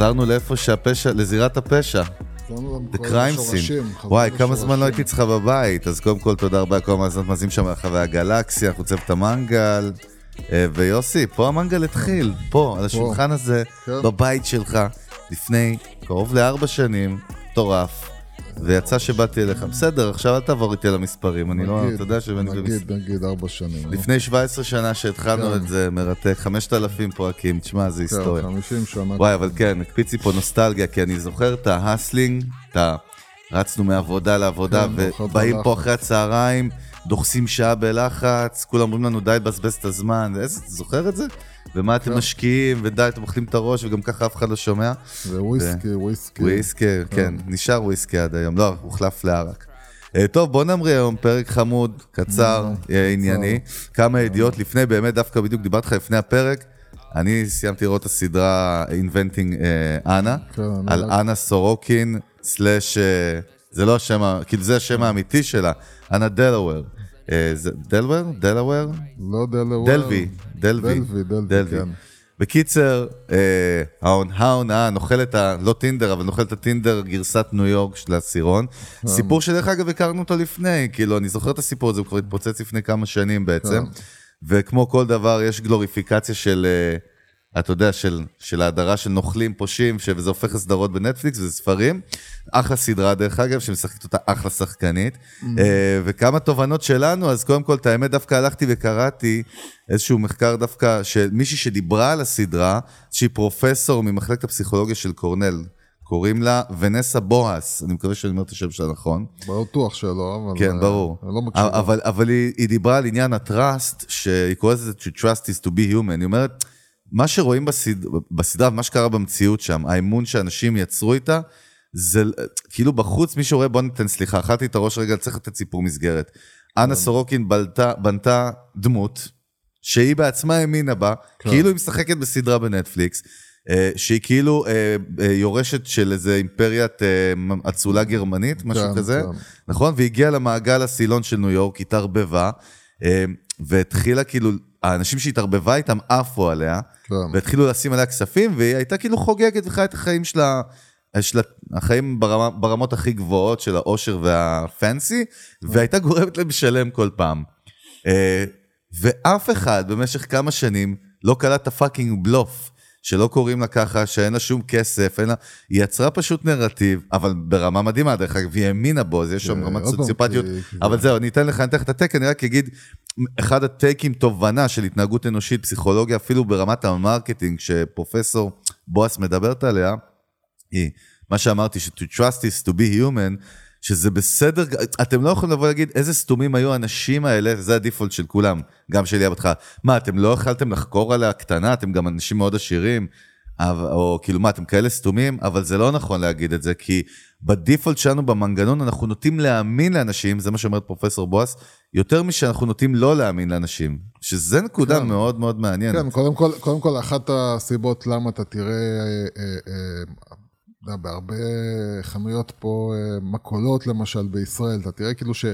חזרנו לאיפה שהפשע, לזירת הפשע. The crime scene. וואי, כמה זמן לא הייתי אצלך בבית, אז קודם כל תודה רבה לכל המאזינות מאזינים שם ברחבי הגלקסיה, אנחנו צוות המנגל. אה, ויוסי, פה המנגל התחיל, פה, על השולחן הזה, כן. בבית שלך, לפני קרוב לארבע שנים, מטורף. ויצא שבאתי אליך. בסדר, עכשיו אל תעבור איתי על המספרים, אני לא, אתה יודע שאני... נגיד, נגיד ארבע שנים. נו. לפני 17 שנה שהתחלנו כן. את זה, מרתק, 5,000 פרקים, תשמע, זה כן, היסטוריה. 50 שנה. וואי, אבל כן, הקפיץ לי פה נוסטלגיה, כי אני זוכר את ה hustling, את ה... רצנו מעבודה לעבודה, כן, ובאים פה. אחרי הצהריים, דוחסים שעה בלחץ, כולם אומרים לנו די לבזבז את הזמן, זוכר את זה? ומה אתם כן. משקיעים, ודי, אתם אוכלים את הראש, וגם ככה אף אחד לא שומע. וויסקי, וויסקי. וויסקי, כן, נשאר וויסקי עד היום, לא, הוחלף לערק. אה, טוב, בוא נמריא היום פרק חמוד, קצר, אה, ענייני. כמה ידיעות לפני, באמת, דווקא בדיוק דיברתי לך לפני הפרק. אני סיימתי לראות את הסדרה Inventing אה, אנה, כן, אני על אנה סורוקין, slash, אה, זה לא השם, כאילו זה השם האמיתי שלה, אנה דלוור. אה, זה- דלוור? דלוור? לא דלוור. דלווי, דלווי, דלווי, דלווי, כן. בקיצר, אה, ההונ- ההונאה, נוכלת. לא טינדר, אבל נוכלת הטינדר גרסת ניו יורק של הסירון. כן. סיפור שדרך אגב הכרנו אותו לפני, כאילו, אני זוכר את הסיפור הזה, הוא כבר התפוצץ לפני כמה שנים בעצם. כן. וכמו כל דבר, יש גלוריפיקציה של, אה, אתה יודע, של, של ההדרה של נוכלים, פושעים, ש- וזה הופך לסדרות בנטפליקס וזה ספרים. אחלה סדרה, דרך אגב, שמשחקת אותה אחלה שחקנית. אה, וכמה תובנות שלנו, אז קודם כל, את האמת, דווקא הלכתי וקראתי איזשהו מחקר דווקא של מישהי שדיברה על הסדרה, שהיא פרופסור ממחלקת הפסיכולוגיה של קורנל. קוראים לה ונסה בוהס, אני מקווה שאני אומר את השם שלה נכון. בטוח שלא, אבל... כן, אה, ברור. אני לא מקשיב. אבל, אבל היא, היא דיברה על עניין ה-trust, שהיא קוראת לזה to trust is to be human. היא אומרת, מה שרואים בסד... בסדרה, ומה שקרה במציאות שם, האמון שאנשים יצרו איתה, זה כאילו בחוץ מישהו רואה, בוא ניתן סליחה, אכלתי את הראש רגע, צריך לתת סיפור מסגרת. כן. אנה סורוקין בלתה, בנתה דמות, שהיא בעצמה האמינה בה, כן. כאילו היא משחקת בסדרה בנטפליקס, אה, שהיא כאילו אה, אה, יורשת של איזה אימפריית אצולה גרמנית, משהו כן, כזה. כן. נכון? והגיעה למעגל הסילון של ניו יורק, התערבבה, והתחילה כאילו, האנשים שהתערבבה איתם עפו עליה, כן. והתחילו לשים עליה כספים, והיא הייתה כאילו חוגגת וחיה את החיים שלה, של החיים ברמה, ברמות הכי גבוהות של האושר והפנסי, והייתה גורמת להם לשלם כל פעם. אה, ואף אחד במשך כמה שנים לא קלט את הפאקינג בלוף. שלא קוראים לה ככה, שאין לה שום כסף, אין לה... היא יצרה פשוט נרטיב, אבל ברמה מדהימה, דרך אגב, היא האמינה בו, אז יש שם כן, רמת סוציופטיות. אבל זהו, אני אתן לך, אני אתן לך את ה take, אני רק אגיד, אחד ה takes תובנה של התנהגות אנושית, פסיכולוגיה, אפילו ברמת ה marketing, שפרופסור בועס מדברת עליה, היא, מה שאמרתי, ש to trust is to be human, שזה בסדר, אתם לא יכולים לבוא להגיד איזה סתומים היו האנשים האלה, זה ה default של כולם, גם שלי היה בהתחלה. מה, אתם לא יכלתם לחקור עליה קטנה, אתם גם אנשים מאוד עשירים, או כאילו מה, אתם כאלה סתומים, אבל זה לא נכון להגיד את זה, כי בדיפולט שלנו במנגנון אנחנו נוטים להאמין לאנשים, זה מה שאומרת פרופסור בועז, יותר משאנחנו נוטים לא להאמין לאנשים, שזה נקודה כן. מאוד מאוד מעניינת. כן, קודם כל, קודם כל, אחת הסיבות למה אתה תראה, אה, אה, אה, יודע, בהרבה חנויות פה, אה, מכולות למשל בישראל, אתה תראה כאילו ש...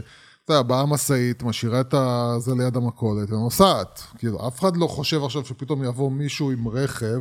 אתה יודע, באה משאית, משאירה את זה ליד המכולת ונוסעת. כאילו, אף אחד לא חושב עכשיו שפתאום יבוא מישהו עם רכב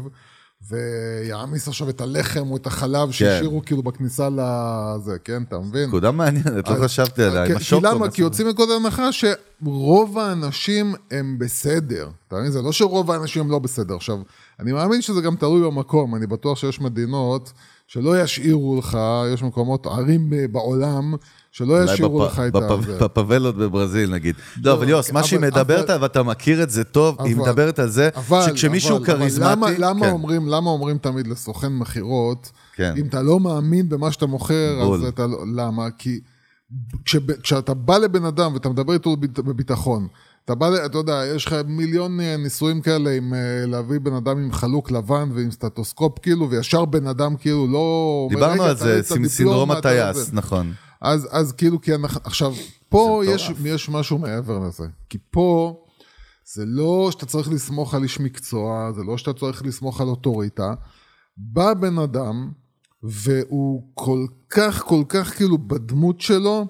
ויעמיס עכשיו את הלחם או את החלב שהשאירו כאילו בכניסה לזה, כן? אתה מבין? נקודה מעניינת, לא חשבתי עליה, עם כי- כי השוקו. למה? כי יוצאים מנקודת הנחה שרוב האנשים הם בסדר. אתה מבין? זה לא שרוב האנשים הם לא בסדר. עכשיו, אני מאמין שזה גם תלוי במקום. אני בטוח שיש מדינות שלא ישאירו לך, יש מקומות, ערים בעולם, שלא ישאירו לך את בפ- זה. בפאבלות בברזיל נגיד. לא, אבל יוס, מה שהיא מדברת, ואתה מכיר את זה טוב, היא מדברת על זה שכשמישהו כריזמטי... למה, כן, אומרים, למה אומרים תמיד לסוכן מכירות, כן. אם אתה לא מאמין במה שאתה מוכר. אז אתה לא... למה? כי כשאתה בא לבן אדם ואתה מדבר איתו בביט- בביטחון, אתה בא, אתה יודע, יש לך מיליון אה, ניסויים כאלה עם אה, להביא בן אדם עם חלוק לבן ועם סטטוסקופ, כאילו, וישר בן אדם כאילו לא... דיברנו "רגע, על זה, סינדרום הטייס, זה." נכון. אז, אז כאילו, כי אנחנו, עכשיו, פה יש. יש משהו מעבר לזה. כי פה, זה לא שאתה צריך לסמוך על איש מקצוע, זה לא שאתה צריך לסמוך על אוטוריטה. בא בן אדם, והוא כל כך, כל כך כאילו בדמות שלו,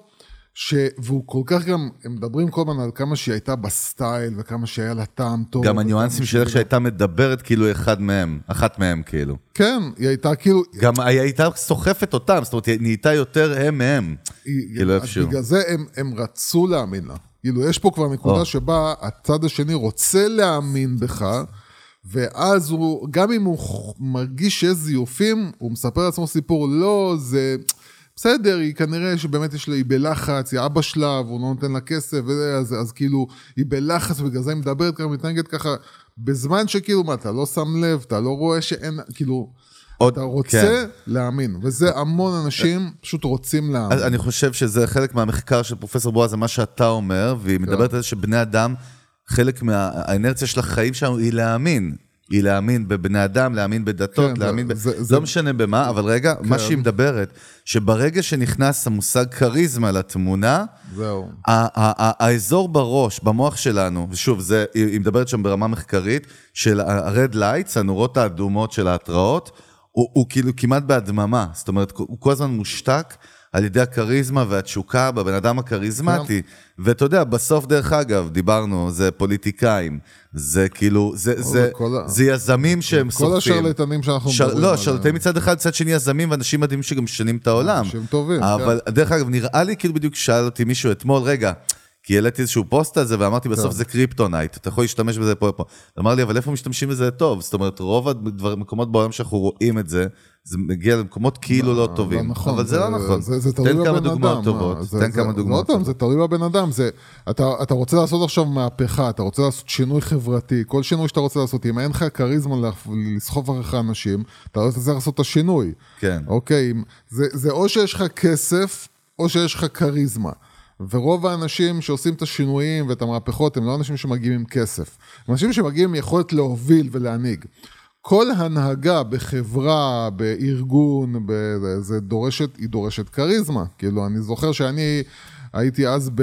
ש... והוא כל כך גם, הם מדברים כל הזמן על כמה שהיא הייתה בסטייל, וכמה שהיה לה טעם טוב. גם הניואנסים של איך שהייתה מדברת, כאילו אחד מהם, אחת מהם, כאילו. כן, היא הייתה כאילו... גם היא הייתה סוחפת אותם, זאת אומרת, היא נהייתה יותר הם מהם. היא- כאילו איפשהו. בגלל זה הם, הם רצו להאמין לה. כאילו, יש פה כבר נקודה או. שבה הצד השני רוצה להאמין בך, ואז הוא, גם אם הוא מרגיש שיש זיופים, הוא מספר לעצמו סיפור, לא, זה... בסדר, היא כנראה שבאמת יש לה, היא בלחץ, היא אבא שלה, והוא לא נותן לה כסף, וזה, אז, אז כאילו, היא בלחץ, ובגלל זה היא מדברת ככה, מתנהגת ככה, בזמן שכאילו, מה, אתה לא שם לב, אתה לא רואה שאין, כאילו, עוד- אתה רוצה כן. להאמין, וזה המון אנשים פשוט רוצים להאמין. אז אני חושב שזה חלק מהמחקר של פרופסור בועז, זה מה שאתה אומר, והיא כן. מדברת על זה שבני אדם, חלק מהאנרציה של החיים שלנו היא להאמין. היא להאמין בבני אדם, להאמין בדתות, כן, להאמין, זה- ב... זה- זה- לא משנה במה, אבל רגע, מה כן. שהיא מדברת, שברגע שנכנס המושג כריזמה לתמונה, זהו. האזור בראש, במוח שלנו, ושוב, זה, היא מדברת שם ברמה מחקרית, של ה-red lights, הנורות האדומות של ההתראות, הוא, הוא כאילו כמעט בהדממה, זאת אומרת, הוא כל הזמן מושתק על ידי הכריזמה והתשוקה בבן אדם הכריזמטי. ואתה יודע, בסוף, דרך אגב, דיברנו, זה פוליטיקאים, זה כאילו, זה, זה, כל זה יזמים שהם כל סוחפים. השרלטנים שאנחנו שר- מדברים לא, עליהם. שרלטנים מצד אחד, מצד שני יזמים ואנשים מדהימים שגם משנים את העולם. אנשים טובים, אבל דרך אגב, נראה לי כאילו בדיוק שאל אותי מישהו אתמול, רגע, כי העליתי איזשהו פוסט על זה ואמרתי בסוף כן. זה קריפטונייט, אתה יכול להשתמש בזה פה ופה. אמר לי, אבל איפה משתמשים בזה טוב? זאת אומרת, רוב המקומות בעולם שאנחנו רואים את זה, זה מגיע למקומות כאילו לא טובים. לא נכון, אבל זה לא נכון. זה, זה תלוי תן כמה. דוגמאות טובות. זה, תן כמה לא דוגמאות יודע, זה טובות. תלוי בבן אדם. אתה, אתה רוצה לעשות עכשיו מהפכה, אתה רוצה לעשות שינוי חברתי, כל שינוי שאתה רוצה לעשות, אם אין לך כריזמה לסחוף אחריך אנשים, אתה לא תצליח לעשות את השינוי. כן. אוקיי, זה או שיש לך כסף, או שיש לך כריזמה. ורוב האנשים שעושים את השינויים ואת המהפכות הם לא אנשים שמגיעים עם כסף. הם אנשים שמגיעים עם יכולת להוביל ולהנהיג. כל הנהגה בחברה, בארגון, זה דורשת, היא דורשת כריזמה. כאילו, אני זוכר שאני הייתי אז ב...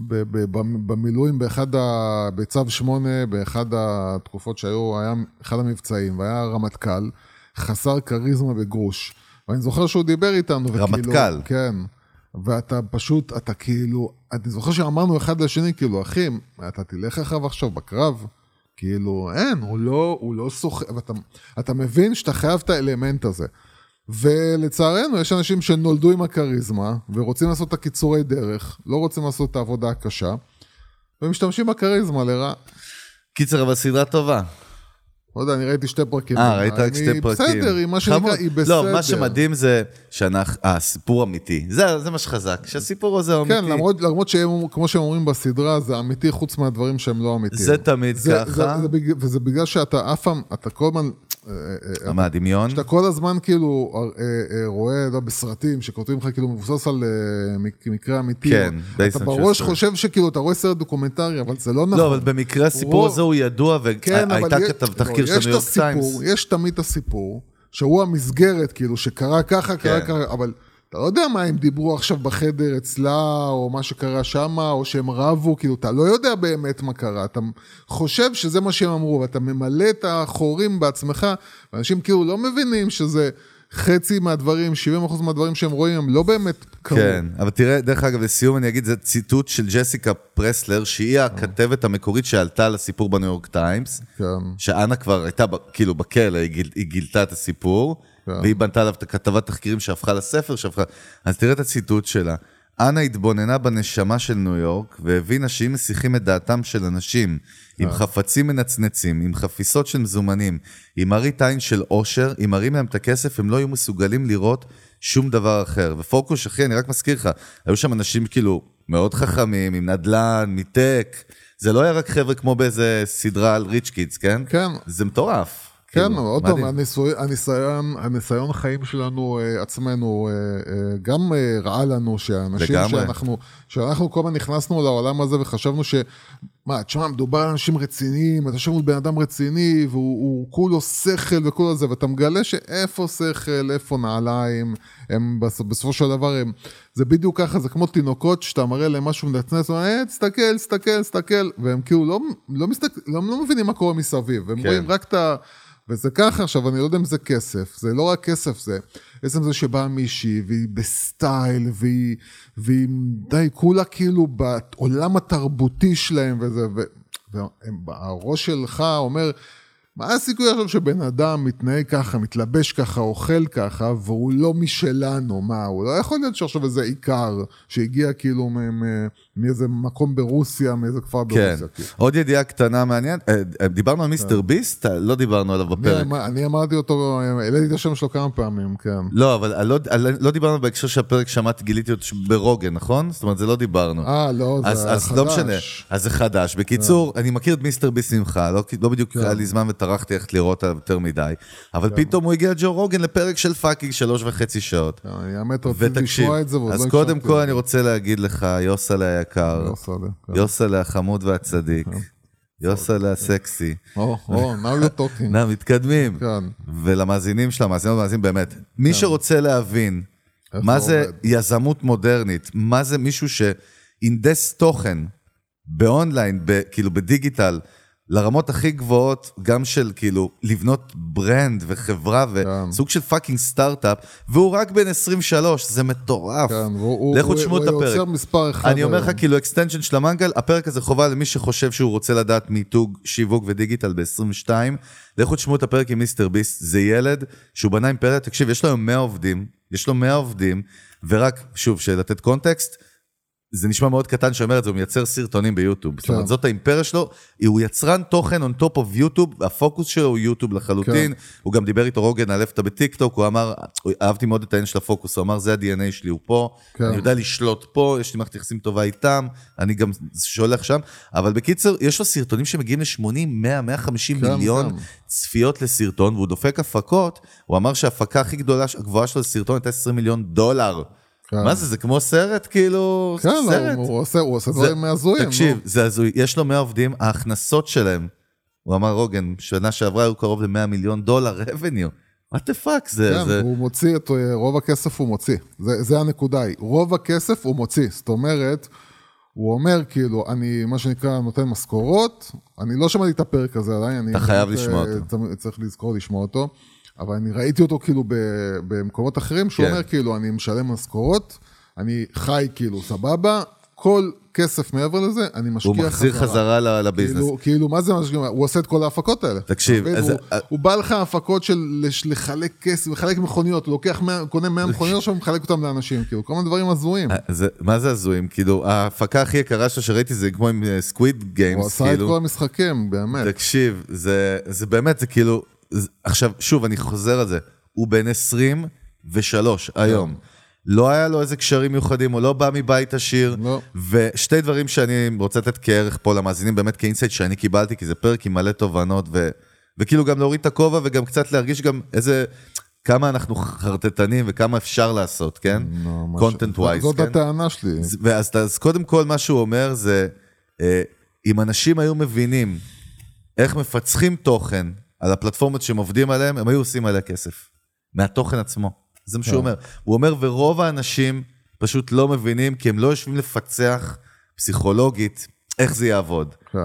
ב- ב- ב- במילואים באחד ה... בצו 8, באחד התקופות שהיו, היה אחד המבצעים, והיה רמטכ"ל, חסר כריזמה בגרוש. ואני זוכר שהוא דיבר איתנו, וכאילו... רמטכ"ל? כן. ואתה פשוט, אתה כאילו, אני זוכר שאמרנו אחד לשני, כאילו, אחי, אתה תלך אחריו עכשיו בקרב? כאילו, אין, הוא לא, הוא לא סוחר, ואתה אתה מבין שאתה חייב את האלמנט הזה. ולצערנו, יש אנשים שנולדו עם הכריזמה, ורוצים לעשות את הקיצורי דרך, לא רוצים לעשות את העבודה הקשה, ומשתמשים בכריזמה לרעה. קיצר, אבל סדרה טובה. לא יודע, אני ראיתי שתי פרקים. אה, ראית רק שתי פרקים. בסדר, היא מה שנקרא. היא בסדר. לא, מה שמדהים זה שהסיפור אמיתי. זה זה מה שחזק, שהסיפור הזה אמיתי. כן, למרות, למרות שהם, כמו שהם אומרים בסדרה, זה אמיתי חוץ מהדברים שהם לא אמיתיים. זה תמיד זה, ככה. זה, זה, וזה בגלל שאתה אף פעם, אתה כל הזמן, מה, הדמיון? שאתה כל הזמן כאילו אה, אה, רואה, לא, בסרטים שכותבים לך כאילו מבוסס על אה, מק- מקרה אמיתי. כן, based אתה on בראש. חושב שכאילו אתה רואה סרט דוקומנטרי, אבל זה לא נכון. לא, אבל במקרה הסיפור הזה הוא ידוע, כן, והייתה יש- כתב לא, תחקיר של ניו יורק טיימס. יש תמיד את הסיפור, שהוא המסגרת, כאילו, שקרה ככה, קרה כן. ככה, אבל אתה לא יודע מה הם דיברו עכשיו בחדר אצלה, או מה שקרה שמה, או שהם רבו, כאילו, אתה לא יודע באמת מה קרה, אתה חושב שזה מה שהם אמרו, ואתה ממלא את החורים בעצמך, ואנשים כאילו לא מבינים שזה חצי מהדברים, 70% מהדברים שהם רואים, הם לא באמת קרו. כן, אבל תראה, דרך אגב, לסיום אני אגיד, זה ציטוט של ג'סיקה פרסלר, שהיא הכתבת המקורית שעלתה לסיפור בניו יורק טיימס, כן. שאנה כבר הייתה כאילו בכלא, היא, גיל, היא גילתה את הסיפור. והיא בנתה עליו את הכתבת תחקירים שהפכה לספר שהפכה... אז תראה את הציטוט שלה. אנה התבוננה בנשמה של ניו יורק, והבינה שאם מסיחים את דעתם של אנשים עם חפצים מנצנצים, עם חפיסות של מזומנים, עם מראית עין של עושר, אם מראים להם את הכסף, הם לא יהיו מסוגלים לראות שום דבר אחר. ופוקוש, אחי, אני רק מזכיר לך, היו שם אנשים כאילו מאוד חכמים, עם נדל"ן, מיטק. זה לא היה רק חבר'ה כמו באיזה סדרה על ריץ' קידס, כן? כן. זה מטורף. כן, כאילו, עוד פעם, הניסיון, הניסיון חיים שלנו אה, עצמנו אה, אה, גם אה, ראה לנו שאנשים לגמרי. שאנחנו, שאנחנו כל הזמן נכנסנו לעולם הזה וחשבנו ש... מה, תשמע, מדובר על אנשים רציניים, אתה יושב מול בן אדם רציני והוא הוא כולו שכל וכולו זה, ואתה מגלה שאיפה שכל, איפה נעליים, הם בס- בסופו של דבר הם... זה בדיוק ככה, זה כמו תינוקות שאתה מראה להם משהו מנצנץ, ואומר, אה, תסתכל, תסתכל, תסתכל, והם כאילו לא, לא, מסתכל, לא, לא מבינים מה קורה מסביב, הם כן. רואים רק את ה... וזה ככה עכשיו, אני לא יודע אם זה כסף, זה לא רק כסף, זה עצם זה שבאה מישהי והיא בסטייל והיא, והיא די כולה כאילו בעולם התרבותי שלהם וזה, והראש שלך אומר, מה הסיכוי עכשיו שבן אדם מתנהג ככה, מתלבש ככה, אוכל ככה, והוא לא משלנו, מה, הוא לא יכול להיות שעכשיו איזה עיקר שהגיע כאילו מאיזה מקום ברוסיה, מאיזה כפר כן. ברוסיה. כאילו. עוד ידיעה קטנה מעניינת, אה, אה, דיברנו על מיסטר ביסט? אה, לא דיברנו עליו בפרק. אני אמרתי אותו, העליתי את השם שלו כמה פעמים, כן. לא, אבל אה, לא- אה, לא דיברנו בהקשר של הפרק, שמעתי, גיליתי אותו ברוגן, נכון? זאת אומרת, זה לא דיברנו. אה, לא, אז, זה אז חדש. לא משנה, אז זה חדש. בקיצור, אני מכיר את מיסטר ביסט ממך, לא, לא בדיוק כן. היה לי זמן וטרחתי ללכת לראות עליו יותר מדי, אבל פתאום הוא הגיע ג'ו רוגן לפרק של fucking שלוש וחצי שעות. אני האמת רציתי לשמוע את זה, אז לא קודם. כל אני רוצה להגיד לך, יוסלה היקר, יוסלה, כן. יוסלה החמוד והצדיק, יוסלה הסקסי. או, או, now you're talking. נא, מתקדמים. כן. ולמאזינים של המאזינים והמאזינים באמת, מי שרוצה להבין מה זה. יזמות מודרנית, מה זה מישהו שהינדס תוכן באונליין, כאילו בדיגיטל, לרמות הכי גבוהות, גם של כאילו לבנות brand וחברה כן. וסוג של fucking סטארט-אפ, והוא רק בן 23, זה מטורף. כן, הוא- לכו הוא- תשמעו את הוא הפרק. יוצר מספר אחד אני אומר לך, היום. כאילו, extension של המנגל, הפרק הזה חובה למי שחושב שהוא רוצה לדעת מיתוג, שיווק ודיגיטל ב-22. לכו תשמעו את הפרק עם מיסטר ביסט, זה ילד שהוא בנה אימפריה, תקשיב, יש לו היום 100 עובדים, יש לו 100 עובדים, ורק, שוב, שלתת קונטקסט, זה נשמע מאוד קטן שאומר את זה, הוא מייצר סרטונים ביוטיוב. זאת אומרת, כן. זאת האימפריה שלו, הוא יצרן תוכן on top of יוטיוב, הפוקוס שלו הוא יוטיוב לחלוטין. כן. הוא גם דיבר איתו רוגן על איפה בטיקטוק, הוא אמר, אהבתי מאוד את העניין של הפוקוס, הוא אמר, זה ה-DNA שלי, הוא פה, כן. אני יודע לשלוט פה, יש לי מערכת יחסים טובה איתם, אני גם שולח שם, אבל בקיצר, יש לו סרטונים שמגיעים ל-80, 100, 150 כן, מיליון כן. צפיות לסרטון, והוא דופק הפקות, הוא אמר שההפקה הכי גדולה, הגבוהה שלו לסרטון הייתה 20 מיליון דולר. כן. מה זה, זה כמו סרט, כאילו, כן, לא, סרט. הוא עושה- הוא עושה זה- דברים הזויים. תקשיב, נו. זה הזוי, יש לו 100 עובדים, ההכנסות שלהם, הוא אמר רוגן, שנה שעברה היו קרוב ל-100 מיליון דולר revenue. what the fuck, זה, כן, זה, הוא מוציא את, אה, רוב הכסף הוא מוציא. זה, זה הנקודה היא. רוב הכסף הוא מוציא. זאת אומרת, הוא אומר כאילו, אני, מה שנקרא, נותן משכורות, אני לא שמעתי את הפרק הזה עדיין, אני... אתה חייב באמת, לשמוע אה, אותו. צ- צריך לזכור לשמוע אותו, אבל אני ראיתי אותו כאילו ב, במקומות אחרים, שהוא כן. אומר כאילו, אני משלם משכורות, אני חי כאילו סבבה, כל כסף מעבר לזה, אני משקיע הוא מחזיר חזרה ל- לביזנס. כאילו, כאילו, מה זה משקיע? הוא עושה את כל ההפקות האלה. תקשיב, אתה מבין? אז- הוא, הוא בא לך הפקות של לש- לחלק כסף, לחלק מכוניות, הוא לוקח, 100, קונה 100 מכוניות עכשיו ומחלק אותם לאנשים, כאילו, כל מיני דברים הזויים. אה, זה, מה זה הזויים? כאילו, ההפקה הכי יקרה שלו שראיתי זה כמו עם סקוויד הוא גיימס, עשה את כאילו. כל המשחקים, באמת. תקשיב, זה, זה באמת, זה כאילו, זה, עכשיו, שוב, אני חוזר על זה, הוא בן 23 היום. לא היה לו איזה קשרים מיוחדים, הוא לא בא מבית עשיר. לא. ושתי דברים שאני רוצה לתת כערך פה למאזינים, באמת כ insight שאני קיבלתי, כי זה פרק עם מלא תובנות, ו, וכאילו גם להוריד את הכובע וגם קצת להרגיש גם איזה, כמה אנחנו חרטטנים וכמה אפשר לעשות, כן? content wise, זאת כן? הטענה שלי. אז- ואז אז קודם כל מה שהוא אומר זה, אה, אם אנשים היו מבינים איך מפצחים תוכן על הפלטפורמות שהם עובדים עליהן, הם היו עושים עליה כסף. מהתוכן עצמו. זה מה שהוא אומר. הוא אומר, ורוב האנשים פשוט לא מבינים, כי הם לא יושבים לפצח פסיכולוגית איך זה יעבוד. כן.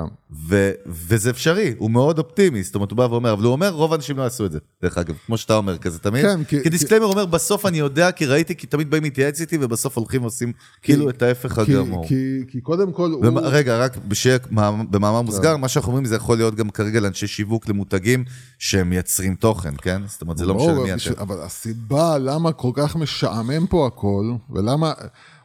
ו- וזה אפשרי, הוא מאוד אופטימי, זאת אומרת, הוא בא ואומר, אבל הוא אומר, רוב האנשים לא יעשו את זה, דרך אגב, כמו שאתה אומר כזה תמיד. כן, כי- כ disclaimer אומר, בסוף אני יודע, כי ראיתי, כי תמיד באים להתייעץ איתי, ובסוף הולכים ועושים כאילו את ההפך הגמור. כי, קודם כל הוא... רגע, רק במאמר מוסגר, מה שאנחנו אומרים זה יכול להיות גם כרגע לאנשי שיווק למותגים שהם מייצרים תוכן, כן? זאת אומרת, זה לא משנה מי אתם. אבל הסיבה למה כל כך משעמם פה הכל, ולמה...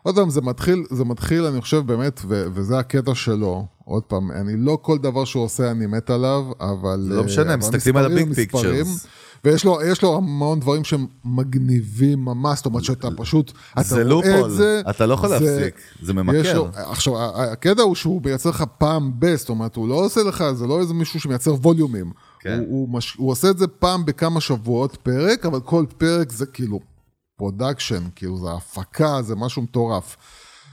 עוד פעם, זה מתחיל, זה מתחיל, אני חושב באמת, ו- וזה הקטע שלו. עוד פעם, אני לא כל דבר שהוא עושה אני מת עליו, אבל... לא משנה, אבל מסתכלים על מספרים, pictures. ויש לו, לו המון דברים שהם מגניבים ממש, זאת אומרת שאתה פשוט, אתה זה רואה את זה. אתה לא יכול זה- להפסיק, זה ממכר. לו, עכשיו, הקטע הוא שהוא מייצר לך פעם ב, זאת אומרת, הוא לא עושה לך, זה לא איזה מישהו שמייצר ווליומים. כן. הוא, הוא, מש... הוא עושה את זה פעם בכמה שבועות פרק, אבל כל פרק זה כאילו production, כאילו זה הפקה, זה משהו מטורף.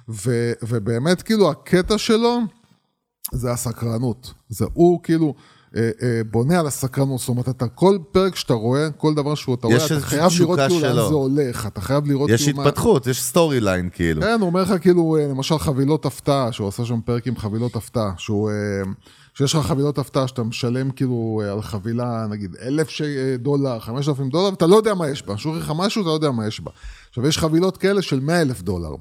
ו... ובאמת כאילו הקטע שלו זה הסקרנות. זה הוא כאילו... אה, אה, בונה על הסקרנות, זאת אומרת, אתה כל פרק שאתה רואה, כל דבר שאתה רואה, יש אתה חייב לראות כאילו לאן. זה הולך, אתה חייב לראות יש כאילו מה... התפתחות, יש story line כאילו. כן, הוא אומר לך כאילו, אה, למשל חבילות הפתעה, שהוא עשה שם פרק עם חבילות הפתעה, שהוא, אה, שיש לך חבילות הפתעה שאתה משלם כאילו אה, על חבילה, נגיד, אלף ש- אה, דולר, חמשת אלפים דולר, ואתה לא יודע מה יש בה. שהוא לך משהו, אתה לא יודע מה יש בה. עכשיו, יש חבילות כאלה של מאה אלף דולר.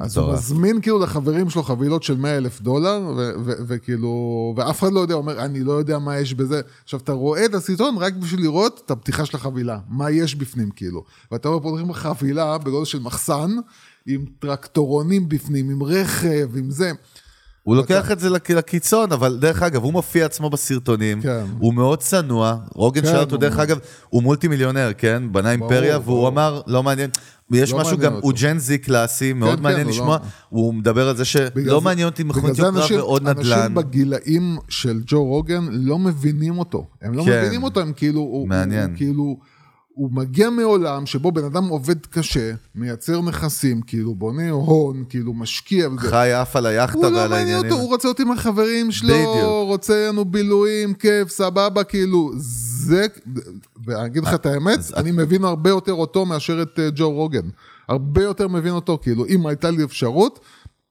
אז הוא. מזמין כאילו לחברים שלו חבילות של 100 אלף דולר, וכאילו, ואף אחד לא יודע, אומר, אני לא יודע מה יש בזה. עכשיו, אתה רואה את הסרטון רק בשביל לראות את הפתיחה של החבילה, מה יש בפנים כאילו. ואתה רואה פותחים לך חבילה בגודל של מחסן, עם טרקטורונים בפנים, עם רכב, עם זה. הוא לוקח את זה לק- לקיצון, אבל דרך אגב, הוא מופיע עצמו בסרטונים, כן. הוא מאוד צנוע, רוגן כן, שאל אותו, דרך אגב, הוא מולטי מיליונר, כן? בנה אימפריה, והוא. אמר, לא מעניין, יש לא משהו גם, אותו. הוא ג'ן זי קלאסי, מאוד כן, מעניין הוא לשמוע, לא- הוא מדבר על זה שלא מעניין אותי זה יוקרה אנשים- ועוד נדל"ן. אנשים בגילאים של ג'ו רוגן לא מבינים אותו. הם לא כן. מבינים אותו, הם כאילו... מעניין. הוא, הוא כאילו... הוא מגיע מעולם שבו בן אדם עובד קשה, מייצר נכסים, כאילו בונה הון, כאילו משקיע. חי עף על היאכטה הוא לא ועל מעניין העניינים. אותו, הוא רוצה אותי עם החברים שלו, בדיוק. רוצה לנו בילויים, כיף, סבבה, כאילו, זה, ואני אגיד לך את האמת, אני מבין הרבה יותר אותו מאשר את אה, ג'ו רוגן. הרבה יותר מבין אותו, כאילו, אם הייתה לי אפשרות,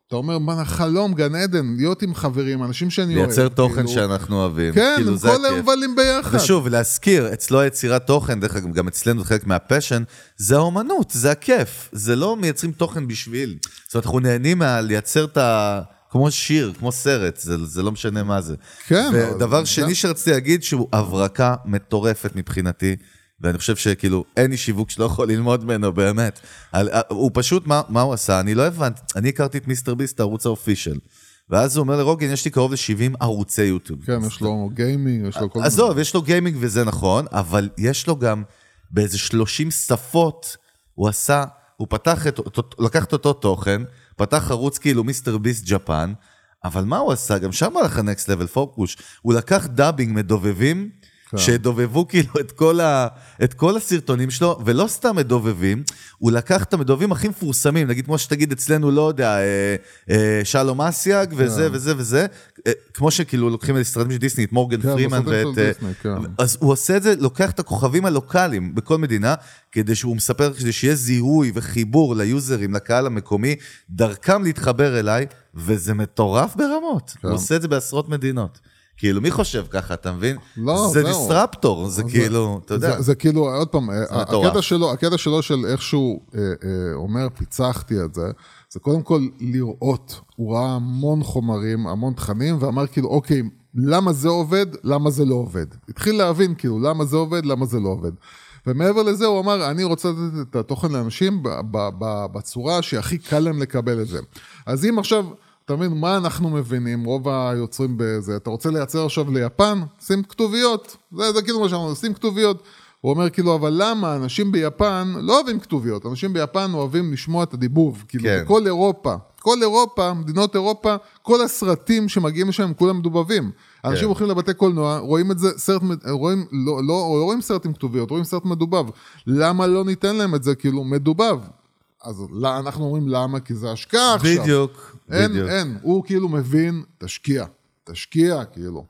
אתה אומר, מה, חלום, גן עדן, להיות עם חברים, אנשים שאני אוהב. לייצר תוכן כאילו, שאנחנו אוהבים. כן, כאילו, זה כל. מבלים ביחד. ושוב, להזכיר, אצלו יצירת תוכן, דרך אגב, גם אצלנו חלק מהפשן, זה האומנות, זה הכיף. זה לא מייצרים תוכן בשביל. זאת אומרת, אנחנו נהנים מהלייצר את ה... כמו שיר, כמו סרט, זה, זה לא משנה מה זה. כן, ודבר אבל- שני שרציתי להגיד, שהוא הברקה מטורפת מבחינתי, ואני חושב שכאילו, אין איש שיווק שלא יכול ללמוד ממנו, באמת. על, הוא פשוט, מה, מה הוא עשה? אני לא הבנתי. אני הכרתי את מיסטר ביסט, הערוץ האופישל. ואז הוא אומר לרוגן, יש לי קרוב ל-70 ערוצי יוטיוב. כן, יש לו גיימינג, יש לו כל עזוב, יש לו גיימינג וזה נכון, אבל יש לו גם באיזה 30 שפות, הוא עשה, הוא פתח את, לקח את אותו תוכן, פתח ערוץ כאילו מיסטר ביסט ג'פן, אבל מה הוא עשה? גם שם הלך ה next level fuckush, הוא לקח dubbing מדובבים. שדובבו כאילו את כל, ה, את כל הסרטונים שלו, ולא סתם מדובבים, הוא לקח את המדובבים הכי מפורסמים, נגיד כמו שתגיד אצלנו, לא יודע, אה, אה, שלום אסיאג, וזה וזה וזה, אה, כמו שכאילו לוקחים את סרטים של דיסני, את מורגן כן, פרימן ואת... אה, דיסני, כן. אז הוא עושה את זה, לוקח את הכוכבים הלוקאליים בכל מדינה, כדי שהוא מספר, כדי שיהיה זיהוי וחיבור ליוזרים, לקהל המקומי, דרכם להתחבר אליי, וזה מטורף ברמות. כן. הוא עושה את זה בעשרות מדינות. כאילו, מי חושב ככה, אתה מבין? לא, זה זהו. דיסטרפטור, זה זה- כאילו, אתה יודע. זה, זה כאילו, עוד פעם. הקטע שלו, הקטע שלו של איך שהוא אה, אה, אומר, פיצחתי את זה, זה קודם כל לראות. הוא ראה המון חומרים, המון תכנים, ואמר כאילו, אוקיי, למה זה עובד, למה זה לא עובד. התחיל להבין כאילו, למה זה עובד, למה זה לא עובד. ומעבר לזה הוא אמר, אני רוצה לתת את התוכן לאנשים בצורה שהכי קל להם לקבל את זה. אז אם עכשיו, אתה מבין, מה אנחנו מבינים, רוב היוצרים בזה, אתה רוצה לייצר עכשיו ליפן, שים כתוביות, זה, זה כאילו מה שאמרנו, שים כתוביות. הוא אומר כאילו, אבל למה אנשים ביפן לא אוהבים כתוביות, אנשים ביפן אוהבים לשמוע את הדיבוב, כאילו, כן. בכל אירופה, כל אירופה, מדינות אירופה, כל הסרטים שמגיעים לשם, כולם מדובבים. אנשים כן. הולכים לבתי קולנוע, רואים את זה, סרט, רואים, לא, לא, לא רואים סרט עם כתוביות, רואים סרט מדובב. למה לא ניתן להם את זה כאילו מדובב? אז לא, אנחנו אומרים למה, כי זה השקעה עכשיו. בדיוק, אין, בדיוק. אין, הוא כאילו מבין, תשקיע, תשקיע כאילו.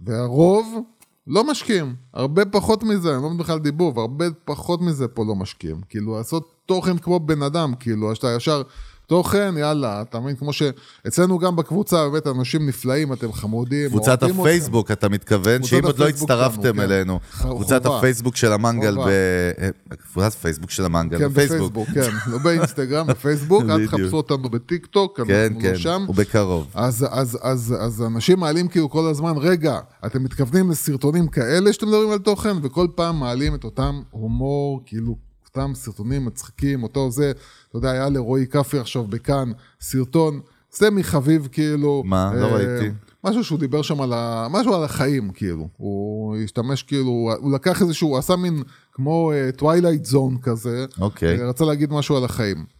והרוב לא משקיעים, הרבה פחות מזה, אני לא מדבר בכלל דיבוב, הרבה פחות מזה פה לא משקיעים. כאילו, לעשות תוכן כמו בן אדם, כאילו, שאתה ישר, תוכן, יאללה, אתה מבין? כמו שאצלנו גם בקבוצה, באמת, אנשים נפלאים, אתם חמודים. קבוצת. הפייסבוק, אתה מתכוון, שאם עוד לא הצטרפתם כן. אלינו, קבוצת. הפייסבוק של המנגל, חובה. ב... אה, קבוצת הפייסבוק של המנגל, כן, בפייסבוק. כן, לא באינסטגרם, בפייסבוק, אל. תחפשו אותנו בטיק טוק, כן, אנחנו כן, לא שם. הוא בקרוב. אז, אז, אז, אז אנשים מעלים כאילו כל הזמן, רגע, אתם מתכוונים לסרטונים כאלה שאתם מדברים על תוכן, וכל פעם מעלים את אותם הומור, כאילו, אותם סרטונים מצחיקים, אותו זה, אתה יודע, היה לרועי כפרי עכשיו בכאן, סרטון סמי חביב, כאילו. מה? לא אה, ראיתי. משהו שהוא דיבר שם על ה... משהו על החיים, כאילו. הוא השתמש, כאילו, הוא לקח איזשהו, הוא עשה מין כמו Twilight Zone כזה. אוקיי. אה, רצה להגיד משהו על החיים.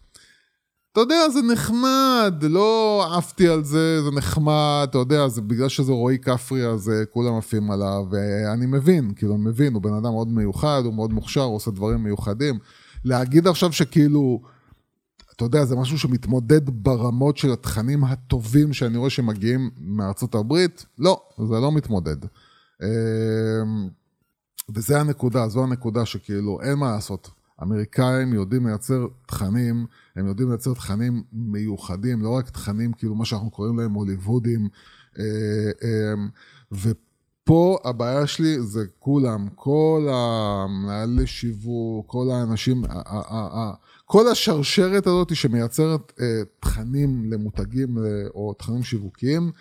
אתה יודע, זה נחמד, לא עפתי על זה, זה נחמד, אתה יודע, זה בגלל שזה רועי כפרי, אז אה, כולם עפים עליו, ואני מבין, כאילו, אני מבין, הוא בן אדם מאוד מיוחד, הוא מאוד מוכשר, הוא עושה דברים מיוחדים. להגיד עכשיו שכאילו, אתה יודע, זה משהו שמתמודד ברמות של התכנים הטובים שאני רואה שמגיעים מארצות הברית, לא, זה לא מתמודד. אמ, וזה הנקודה, זו הנקודה שכאילו, אין מה לעשות. אמריקאים יודעים לייצר תכנים, הם יודעים לייצר תכנים מיוחדים, לא רק תכנים, כאילו מה שאנחנו קוראים להם הוליוודים. אה, אה, ופה הבעיה שלי זה כולם, כל המנהלי שיווק, כל האנשים, כל השרשרת הזאת שמייצרת אה, תכנים למותגים או תכנים שיווקיים,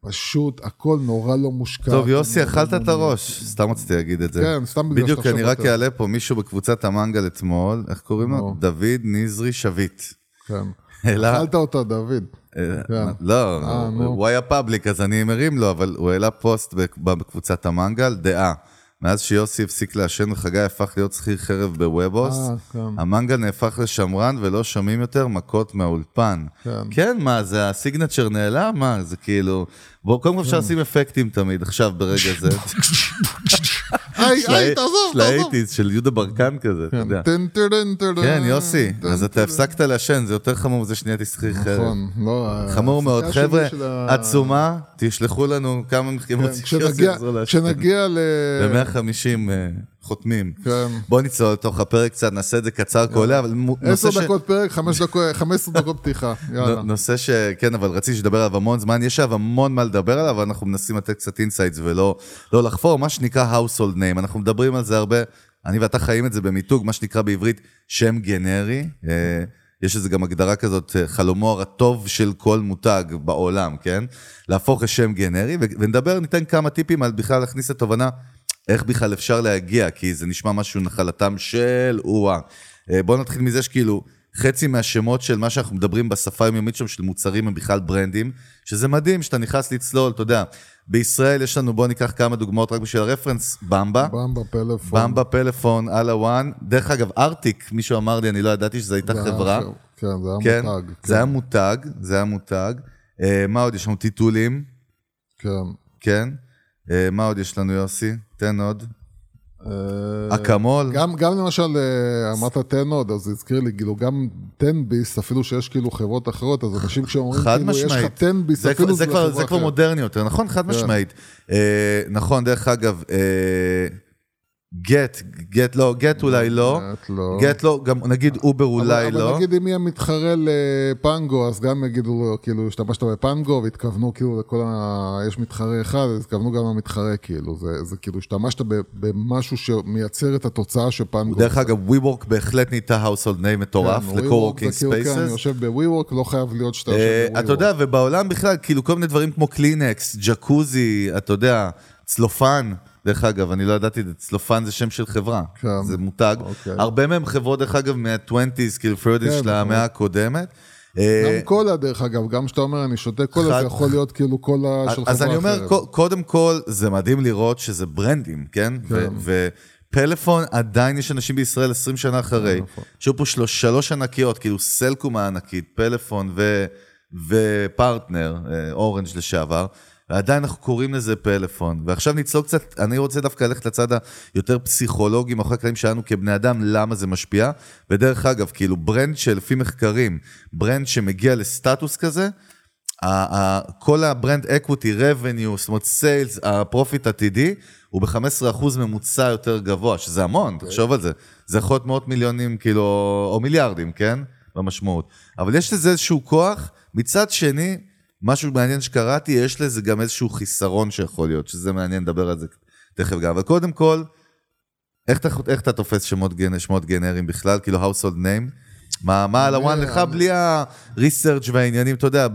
פשוט הכל נורא לא מושקע. טוב, יוסי, נורא אכלת לא את הראש, סתם רציתי להגיד את זה. כן, סתם בגלל בדיוק, שאתה אני רק אעלה פה מישהו בקבוצת המנגל אתמול, איך קוראים לו? דוד נזרי שביט. כן. אכלת אותה, דוד. אה, כן. לא, אה. הוא היה פאבליק, אז אני מרים לו, אבל הוא העלה פוסט בק- בקבוצת המנגל, דעה. מאז שיוסי הפסיק לעשן וחגי הפך להיות שכיר חרב בוובוס, אה, כן. המנגל נהפך לשמרן ולא שומעים יותר מכות מהאולפן. כן. כן, מה, זה הסיגנצ'ר נעלם? מה, זה כאילו... בואו, קודם כל אפשר לשים אפקטים תמיד, עכשיו, ברגע זה. היי, היי, תעזוב, תעזוב. של יהודה ברקן כזה, אתה כן, יודע. כן, יוסי, אז אתה. הפסקת לעשן, זה יותר חמור מזה שנהייתי שכיר חרב. נכון, לא... חמור מאוד. חבר'ה, ה- עצומה, תשלחו לנו כמה מכם כן, רוצים שיוסי יחזור לעשן. כשנגיע ל... ב-150 חותמים. כן. בוא נצלול לתוך הפרק קצת, נעשה את זה קצר קולע, אבל נושא עשר ש... דקות פרק, חמש דקות, חמש עשרה דקות פתיחה. יאללה. נושא שכן, אבל רציתי שתדבר עליו המון זמן, יש עליו המון מה לדבר עליו, אנחנו מנסים לתת קצת insights ולא לא לחפור, מה שנקרא household name, אנחנו מדברים על זה הרבה, אני ואתה חיים את זה במיתוג, מה שנקרא בעברית שם גנרי, אה, יש איזה גם הגדרה כזאת, אה, חלומו הטוב של כל מותג בעולם, כן? להפוך לשם גנרי, ונדבר, ניתן כמה טיפים על בכלל להכניס לתובנה. איך בכלל אפשר להגיע, כי זה נשמע משהו נחלתם של או-אה. אה, בואו נתחיל מזה שכאילו, חצי מהשמות של מה שאנחנו מדברים בשפה היומיומית שם של מוצרים הם בכלל ברנדים, שזה מדהים שאתה נכנס לצלול, אתה יודע, בישראל יש לנו, בואו ניקח כמה דוגמאות רק בשביל הרפרנס, במבה, במבה פלאפון. במבה פלאפון, אללה וואן, דרך אגב, ארטיק, מישהו אמר לי, אני לא ידעתי שזו הייתה היה חברה. כן, זה היה כן, מותג. זה היה מותג, זה היה מותג, אה, מה עוד, יש לנו טיטולים, כן. כן, אה, מה עוד יש לנו יוסי? תן עוד. אה, אקמול. גם, גם למשל, אה, אמרת תן עוד, אז זה הזכיר לי, כאילו, גם תן ביס, אפילו שיש כאילו חברות אחרות, אז אנשים כשאומרים, כאילו, יש לך משמעית. תן ביס, זה, אפילו כבר- זה, כבר, לחברה זה כבר. מודרני יותר, נכון? חד משמעית. אה, נכון, דרך אגב, אה, גט, גט לא, גט אולי לא, גט לא. גט לא, גם נגיד אובר אולי לא. אבל נגיד אם יהיה מתחרה לפנגו, אז גם יגידו לו, כאילו, השתמשת בפנגו, והתכוונו כאילו לכל ה... יש מתחרה אחד, אז התכוונו גם למתחרה, כאילו. זה, כאילו, השתמשת במשהו שמייצר את התוצאה שפנגו... דרך אגב, WeWork בהחלט נהייתה household name מטורף כן, ל-co-working זה כאילו, כן, אני. יושב ב-WeWork, לא חייב להיות שאתה אה, יושב ב-WeWork. אתה יודע, ובעולם בכלל, כאילו כל מיני דברים כמו קלינקס, ג'קוזי, אתה יודע, צלופן. דרך אגב, אני לא ידעתי, צלופן זה שם של חברה, כן. זה מותג. אוקיי. הרבה מהם חברות, דרך אגב, מה-20's, כאילו 30's כן, של נכון. המאה הקודמת. אה, גם קולה, דרך אגב, גם כשאתה אומר אני שותה קולה, חד- זה יכול להיות כאילו קולה של חברה אחרת. אז אני אומר, קודם כל, זה מדהים לראות שזה ברנדים, כן? כן. ופלאפון, עדיין יש אנשים בישראל 20 שנה אחרי, נכון. שהיו פה שלוש, שלוש ענקיות, כאילו סלקום הענקית, פלאפון ו, ופרטנר, אה, אורנג' לשעבר, ועדיין אנחנו קוראים לזה פלאפון. ועכשיו נצלול קצת, אני רוצה דווקא ללכת לצד היותר פסיכולוגי, מאחורי הקלעים שלנו כבני אדם, למה זה משפיע. ודרך אגב, כאילו brand שלפי מחקרים, brand שמגיע לסטטוס כזה, כל ה brand equity, revenue, זאת אומרת sales, ה profit עתידי, הוא ב-15% ממוצע יותר גבוה, שזה המון, תחשוב על זה. זה יכול להיות מאות מיליונים, כאילו, או מיליארדים, כן? במשמעות. אבל יש לזה איזשהו כוח. מצד שני, משהו מעניין שקראתי, יש לזה גם איזשהו חיסרון שיכול להיות, שזה מעניין לדבר על זה תכף גם. אבל קודם כל, איך אתה, איך אתה תופס שמות, גנ, שמות גנריים בכלל, כאילו household name? מה, מה עולה לך בלי ה-research והעניינים, אתה יודע,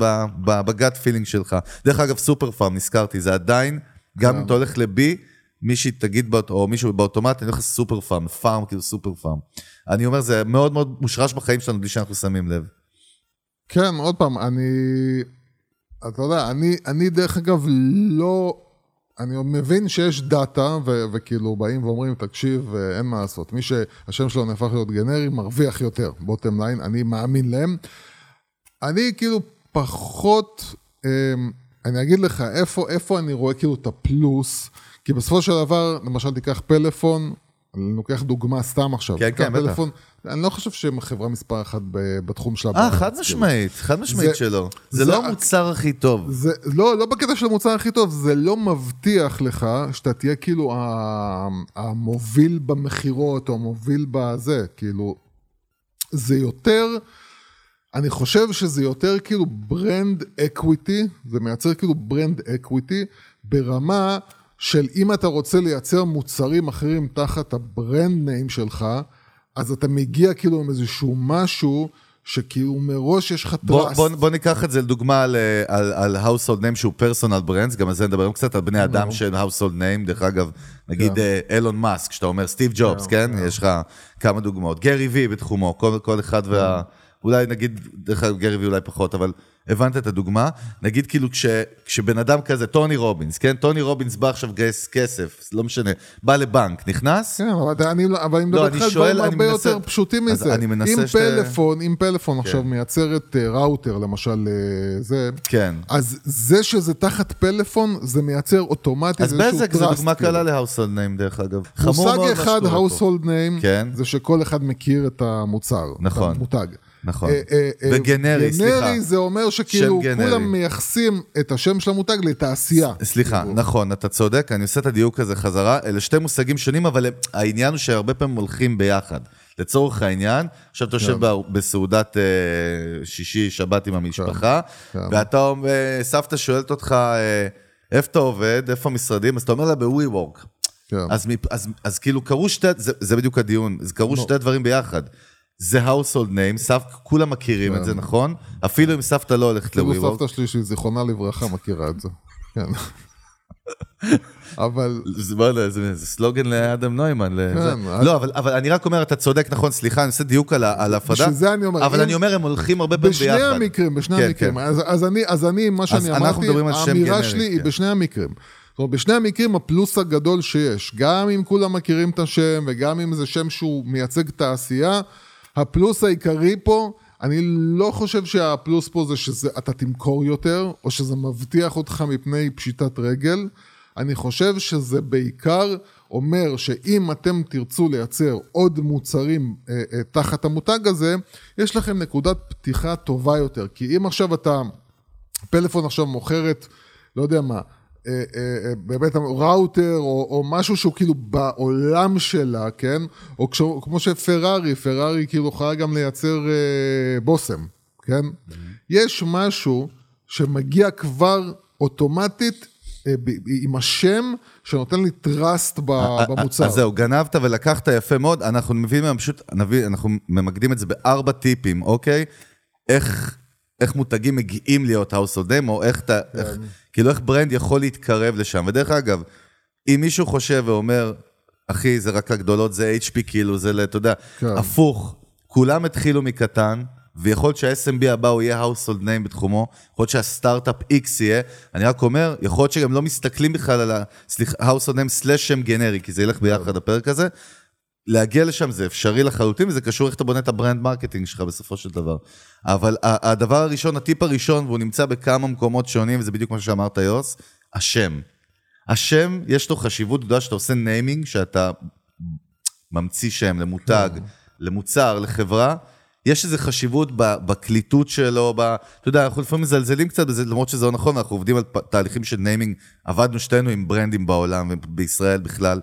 ב gut feeling שלך. דרך אגב, סופר פארם, נזכרתי, זה עדיין, גם אם אתה הולך ל-B, מישהי תגיד, באות- או מישהו באוטומט, אני הולך לסופר פארם, פארם כאילו סופר פארם. אני אומר, זה מאוד מאוד מושרש בחיים שלנו בלי שאנחנו שמים לב. כן, עוד פעם, אני... אתה יודע, אני, אני דרך אגב לא אני מבין שיש data, ו- וכאילו באים ואומרים, תקשיב, אה, אין מה לעשות. מי שהשם שלו נהפך להיות גנרי, מרוויח יותר, bottom line, אני מאמין להם. אני כאילו פחות, אמ, אני אגיד לך, איפה, איפה אני רואה כאילו את הפלוס, כי בסופו של דבר, למשל תיקח פלאפון, אני לוקח דוגמה סתם עכשיו. כן, כן, בטח. אני לא חושב שהם חברה מספר אחת בתחום שלה. אה, חד כאילו. משמעית, חד משמעית שלא. זה זה- לא המוצר הכי טוב. זה לא, לא בקטע של המוצר הכי טוב, זה לא מבטיח לך שאתה תהיה כאילו המוביל במכירות או המוביל בזה, כאילו, זה יותר, אני חושב שזה יותר כאילו brand equity, זה מייצר כאילו brand equity ברמה של אם אתה רוצה לייצר מוצרים אחרים תחת ה brand name שלך, אז אתה מגיע כאילו עם איזשהו משהו שכאילו מראש יש לך בוא, trust. בוא, בוא ניקח את זה לדוגמה על, אה, על, על household name שהוא personal brands, גם על זה נדבר קצת, על בני אדם של household name, דרך אגב, נגיד אה, אילון מאסק, שאתה אומר סטיב ג'ובס, כן? יש לך כמה דוגמאות. גרי וי בתחומו, כל, כל אחד וה... אולי נגיד, דרך אגב גרי וי אולי פחות, אבל הבנת את הדוגמה? נגיד כאילו כש, כשבן אדם כזה, טוני רובינס, כן? טוני רובינס בא עכשיו לגייס כסף, לא משנה, בא לבנק, נכנס? כן, אבל אני, לא- אבל אני לא, מדבר אני איתך על דברים הרבה מנסה- יותר פשוטים אז מזה. אני מנסה אם שת- כן. פלאפון, אם פלאפון עכשיו מייצרת אה, ראוטר, למשל אה, זה, כן. אז זה שזה תחת פלאפון, זה מייצר אוטומטית אז איזשהו בזק זה דוגמה כאילו. קלה ל-household name, דרך אגב. חמור מושג מאוד מה אחד, שקורה פה. household name, כן. זה שכל אחד מכיר את המוצר, נכון. את המותג. נכון. אה, אה, אה, וגנרי, סליחה. גנרי זה אומר שכאילו. כולם מייחסים את השם של המותג לתעשייה. סליחה, כאילו. נכון, אתה צודק, אני עושה את הדיוק הזה חזרה. אלה שתי מושגים שונים, אבל העניין הוא שהרבה פעמים הולכים ביחד. לצורך העניין, עכשיו אתה יושב ב- בסעודת שישי, שבת עם המשפחה, כן. ואתה אומר, סבתא שואלת אותך, איפה אתה עובד, איפה המשרדים? אז אתה אומר לה ב-WeWork. כן. אז, מפ- אז, אז כאילו קרו שתי, זה, בדיוק הדיון, קרו שתי דברים ביחד. זה household name, סב, כולם מכירים את זה, נכון? אפילו אם סבתא לא הולכת אפילו ל-WeWork. סבתא שלי, שהיא זיכרונה לברכה, מכירה את זה. כן. אבל זה בוא'נה, זה, זה סלוגן לאדם נוימן. לזה. כן, לא, אבל, אבל אני רק אומר, אתה צודק, נכון, סליחה, אני עושה דיוק על, ההפרדה. בשביל זה אני אומר, אבל אם- אני אומר, הם הולכים הרבה פעמים בשני ביחד. המקרים, בשני כן, המקרים. כן. אז, אז, אני, אז אני, מה שאני אנחנו אמרתי, האמירה שלי היא כן. בשני המקרים. זאת אומרת, בשני המקרים הפלוס הגדול שיש, גם אם כולם מכירים את השם וגם אם זה שם שהוא מייצג תעשייה, הפלוס העיקרי פה, אני לא חושב שהפלוס פה זה שאתה תמכור יותר, או שזה מבטיח אותך מפני פשיטת רגל. אני חושב שזה בעיקר אומר שאם אתם תרצו לייצר עוד מוצרים אה, אה, תחת המותג הזה, יש לכם נקודת פתיחה טובה יותר. כי אם עכשיו אתה, פלאפון עכשיו מוכרת, לא יודע מה, באמת ראוטר או, או משהו שהוא כאילו בעולם שלה, כן? או כש, כמו שפרארי, פרארי כאילו יכולה גם לייצר אה, בושם, כן? יש משהו שמגיע כבר אוטומטית אה, ב- עם השם שנותן לי ב- במוצר. אה, אז זהו, גנבת ולקחת יפה מאוד, אנחנו מביאים היום פשוט, נביא, אנחנו ממקדים את זה בארבע טיפים, אוקיי? איך, איך מותגים מגיעים להיות household name, או איך אתה, איך, כאילו איך ברנד יכול להתקרב לשם. ודרך אגב, אם מישהו חושב ואומר, אחי, זה רק הגדולות, זה HP, כאילו, זה, אתה יודע, כן. הפוך, כולם התחילו מקטן, ויכול להיות שה-SMB הבא הוא יהיה household name בתחומו, יכול להיות שהסטארט-אפ X יהיה, אני רק אומר, יכול להיות שגם לא מסתכלים בכלל על ה... סליחה, household name סלאש שם גנרי, כי זה ילך ביחד הפרק הזה. להגיע לשם זה אפשרי לחלוטין, וזה קשור איך אתה בונה את ה brand marketing שלך בסופו של דבר. אבל הדבר הראשון, הטיפ הראשון, והוא נמצא בכמה מקומות שונים, וזה בדיוק מה שאמרת, יוס, השם. השם, יש לו חשיבות גדולה שאתה עושה naming, שאתה ממציא שם למותג, למוצר, לחברה, יש איזו חשיבות בקליטות שלו, ב... אתה יודע, אנחנו לפעמים מזלזלים קצת בזה, למרות שזה לא נכון, אנחנו עובדים על תהליכים של naming, עבדנו שתינו עם ברנדים בעולם ובישראל בכלל.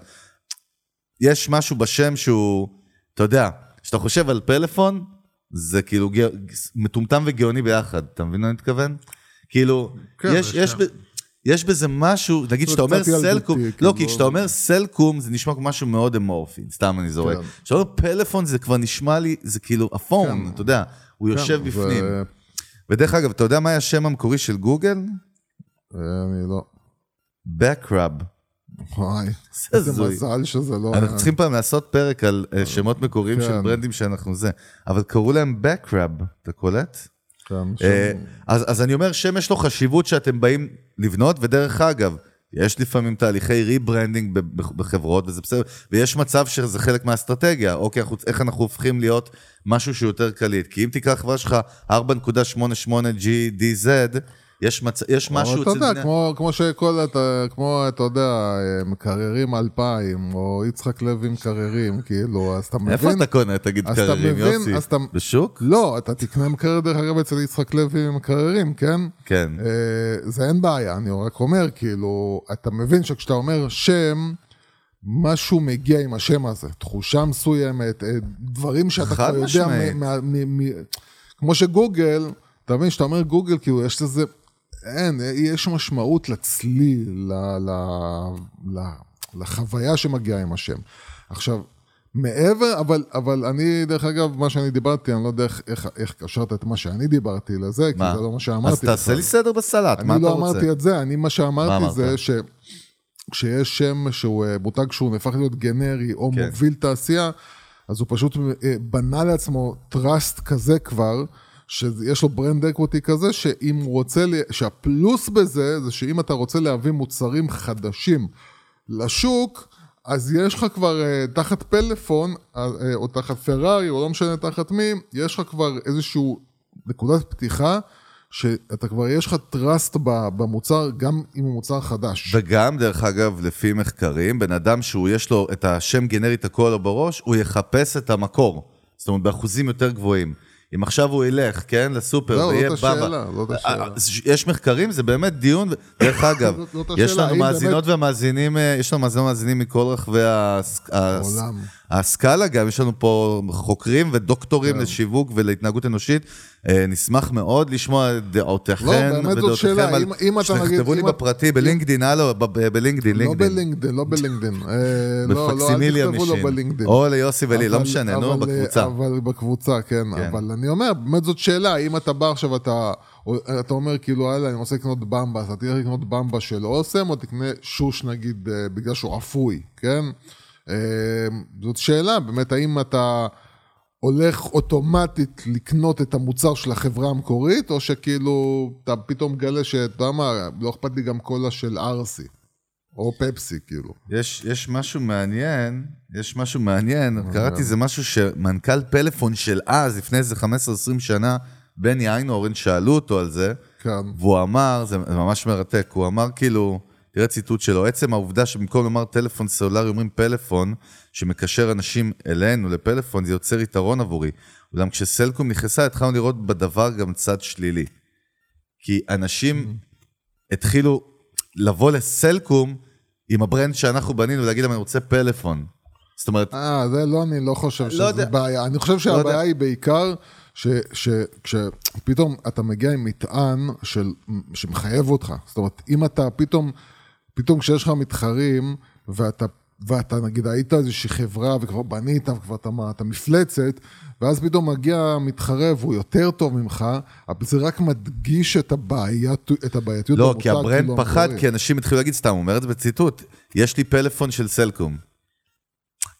יש משהו בשם שהוא, אתה יודע, כשאתה חושב על פלאפון, זה כאילו גא- מטומטם וגאוני ביחד, אתה מבין מה אני מתכוון? כאילו, כן, יש, יש, שם. ב, יש בזה משהו, נגיד זה שאתה אומר סלקום, לא, כי לא- כשאתה אומר סלקום זה נשמע כמו משהו מאוד אמורפי, סתם אני זורק. כן. כשאתה אומר פלאפון זה כבר נשמע לי, זה כאילו הפון, אתה יודע, הוא יושב כן, בפנים. ו- ודרך אגב, אתה יודע מה היה השם המקורי של גוגל? אני לא... Backrub. וואי, זה איזה. מזל שזה לא... אנחנו היה- צריכים פעם לעשות פרק על אה, שמות מקוריים של כן. ברנדים שאנחנו זה, אבל קראו להם Backrub, אתה קולט? כן, אה, אז, אני אומר, שם יש לו חשיבות שאתם באים לבנות, ודרך אגב, יש לפעמים תהליכי rebranding בחברות, וזה בסדר, ויש מצב שזה חלק מהאסטרטגיה. אוקיי, אנחנו, איך אנחנו הופכים להיות משהו שהוא יותר קליט? כי אם תיקח חברה שלך 4.88 GDZ, יש, מצ... יש משהו אבל אתה יודע, כמו, כמו שכל, אתה, כמו, אתה יודע, מקררים 2000, או יצחק לוי מקררים, כאילו, אז אתה מבין... איפה אתה קונה, תגיד, אז אתה קררים, מבין, יוסי? אתה- בשוק? לא, אתה תקנה מקרר, דרך אגב, אצל יצחק לוי מקררים, כן? כן. אה, זה אין בעיה, אני רק אומר, כאילו, אתה מבין שכשאתה אומר שם, משהו מגיע עם השם הזה, תחושה מסוימת, אה, דברים שאתה כבר יודע. מ- מה- מ- מ- כמו שגוגל, אתה מבין, כשאתה אומר גוגל, כאילו, יש לזה, אין, יש משמעות לצליל, ל, ל, ל, לחוויה שמגיעה עם השם. עכשיו, מעבר, אבל, אבל אני, דרך אגב, מה שאני דיברתי, אני לא יודע איך, איך, איך קשרת את מה שאני דיברתי לזה, מה? כי זה לא מה שאמרתי. אז תעשה. לי סדר בסלט, מה אני אתה לא רוצה? אמרתי את זה, אני מה מה שאמרתי אמרת? זה שכשיש שם שהוא אה, מותג שהוא נהפך להיות גנרי או כן. מוביל תעשייה, אז הוא פשוט אה, בנה לעצמו trust כזה כבר, שיש לו brand equity כזה, שאם הוא רוצה, שהפלוס בזה, זה שאם אתה רוצה להביא מוצרים חדשים לשוק, אז יש לך כבר אה, תחת פלאפון, אה, או תחת פרארי, או לא משנה תחת מי, יש לך כבר איזשהו נקודת פתיחה, שאתה כבר, יש לך ב- במוצר, גם אם הוא מוצר חדש. וגם, דרך אגב, לפי מחקרים, בן אדם שהוא יש לו את השם גנרית הכל בראש, הוא יחפש את המקור. זאת אומרת, באחוזים יותר גבוהים. אם עכשיו הוא ילך, כן, לסופר, זהו, ויהיה זאת בבא. השאלה, זאת השאלה. אה, יש מחקרים, זה באמת דיון, דרך אגב, זאת- זאת יש לנו מאזינות באמת- ומאזינים, אה, יש לנו מאזינות ומאזינים מכל רחבי הס- הס- העולם. הסקאלה גם, יש לנו פה חוקרים ודוקטורים כן. לשיווק ולהתנהגות אנושית. אה, נשמח מאוד לשמוע את דעותיכם לא, באמת זאת שאלה, על- אם- אם אתה נגיד- שתכתבו לי בפרטי, בלינקדין, הלו, בלינקדין, לא לינקדין. בלינקדין, לא בלינקדין. אה, לא, לא, אל בפקסימיליה תכתבו לו משין. בלינקדין. או ליוסי ולי, לא משנה, נו, אבל- בקבוצה. אבל בקבוצה, כן. כן. אבל אני אומר, באמת זאת שאלה, אם אתה בא עכשיו, אתה אתה אומר כאילו, יאללה, אני רוצה לקנות במבה, אז אתה תלך לקנות במבה של אוסם, או תקנה שוש נגיד, אה, בגלל שהוא אפוי, כן? אה, זאת שאלה, באמת, האם אתה הולך אוטומטית לקנות את המוצר של החברה המקורית, או שכאילו, אתה פתאום מגלה שאתה יודע מה, לא אכפת לי גם קולה של ארסי, או פפסי, כאילו. יש, יש משהו מעניין, יש משהו מעניין. קראתי זה משהו שמנכ"ל פלאפון של אז, לפני איזה 15-20 שנה, בני איינהורן, שאלו אותו על זה, כן. והוא אמר, זה ממש מרתק, הוא אמר כאילו, תראה ציטוט שלו, עצם העובדה שבמקום לומר טלפון סלולרי אומרים פלאפון, שמקשר אנשים אלינו לפלאפון, זה יוצר יתרון עבורי. אולם כשסלקום נכנסה, התחלנו לראות בדבר גם צד שלילי. כי אנשים התחילו לבוא לסלקום עם הברנד שאנחנו בנינו ולהגיד להם, אני רוצה פלאפון. זאת אומרת, אה, זה לא, אני לא חושב לא שזה יודע. בעיה. אני חושב לא שהבעיה יודע. היא בעיקר שכשפתאום אתה מגיע עם מטען של, שמחייב אותך. זאת אומרת, אם אתה פתאום, פתאום כשיש לך מתחרים, ואתה, ואתה נגיד היית איזושהי חברה וכבר בנית וכבר אתה, אתה מפלצת, ואז פתאום מגיע מתחרה והוא יותר טוב ממך, אבל זה רק מדגיש את, הבעיית, את הבעייתיות לא, כי הברנד כאילו, פחד. כי אנשים התחילו להגיד סתם, הוא אומר את זה בציטוט, יש לי פלאפון של סלקום.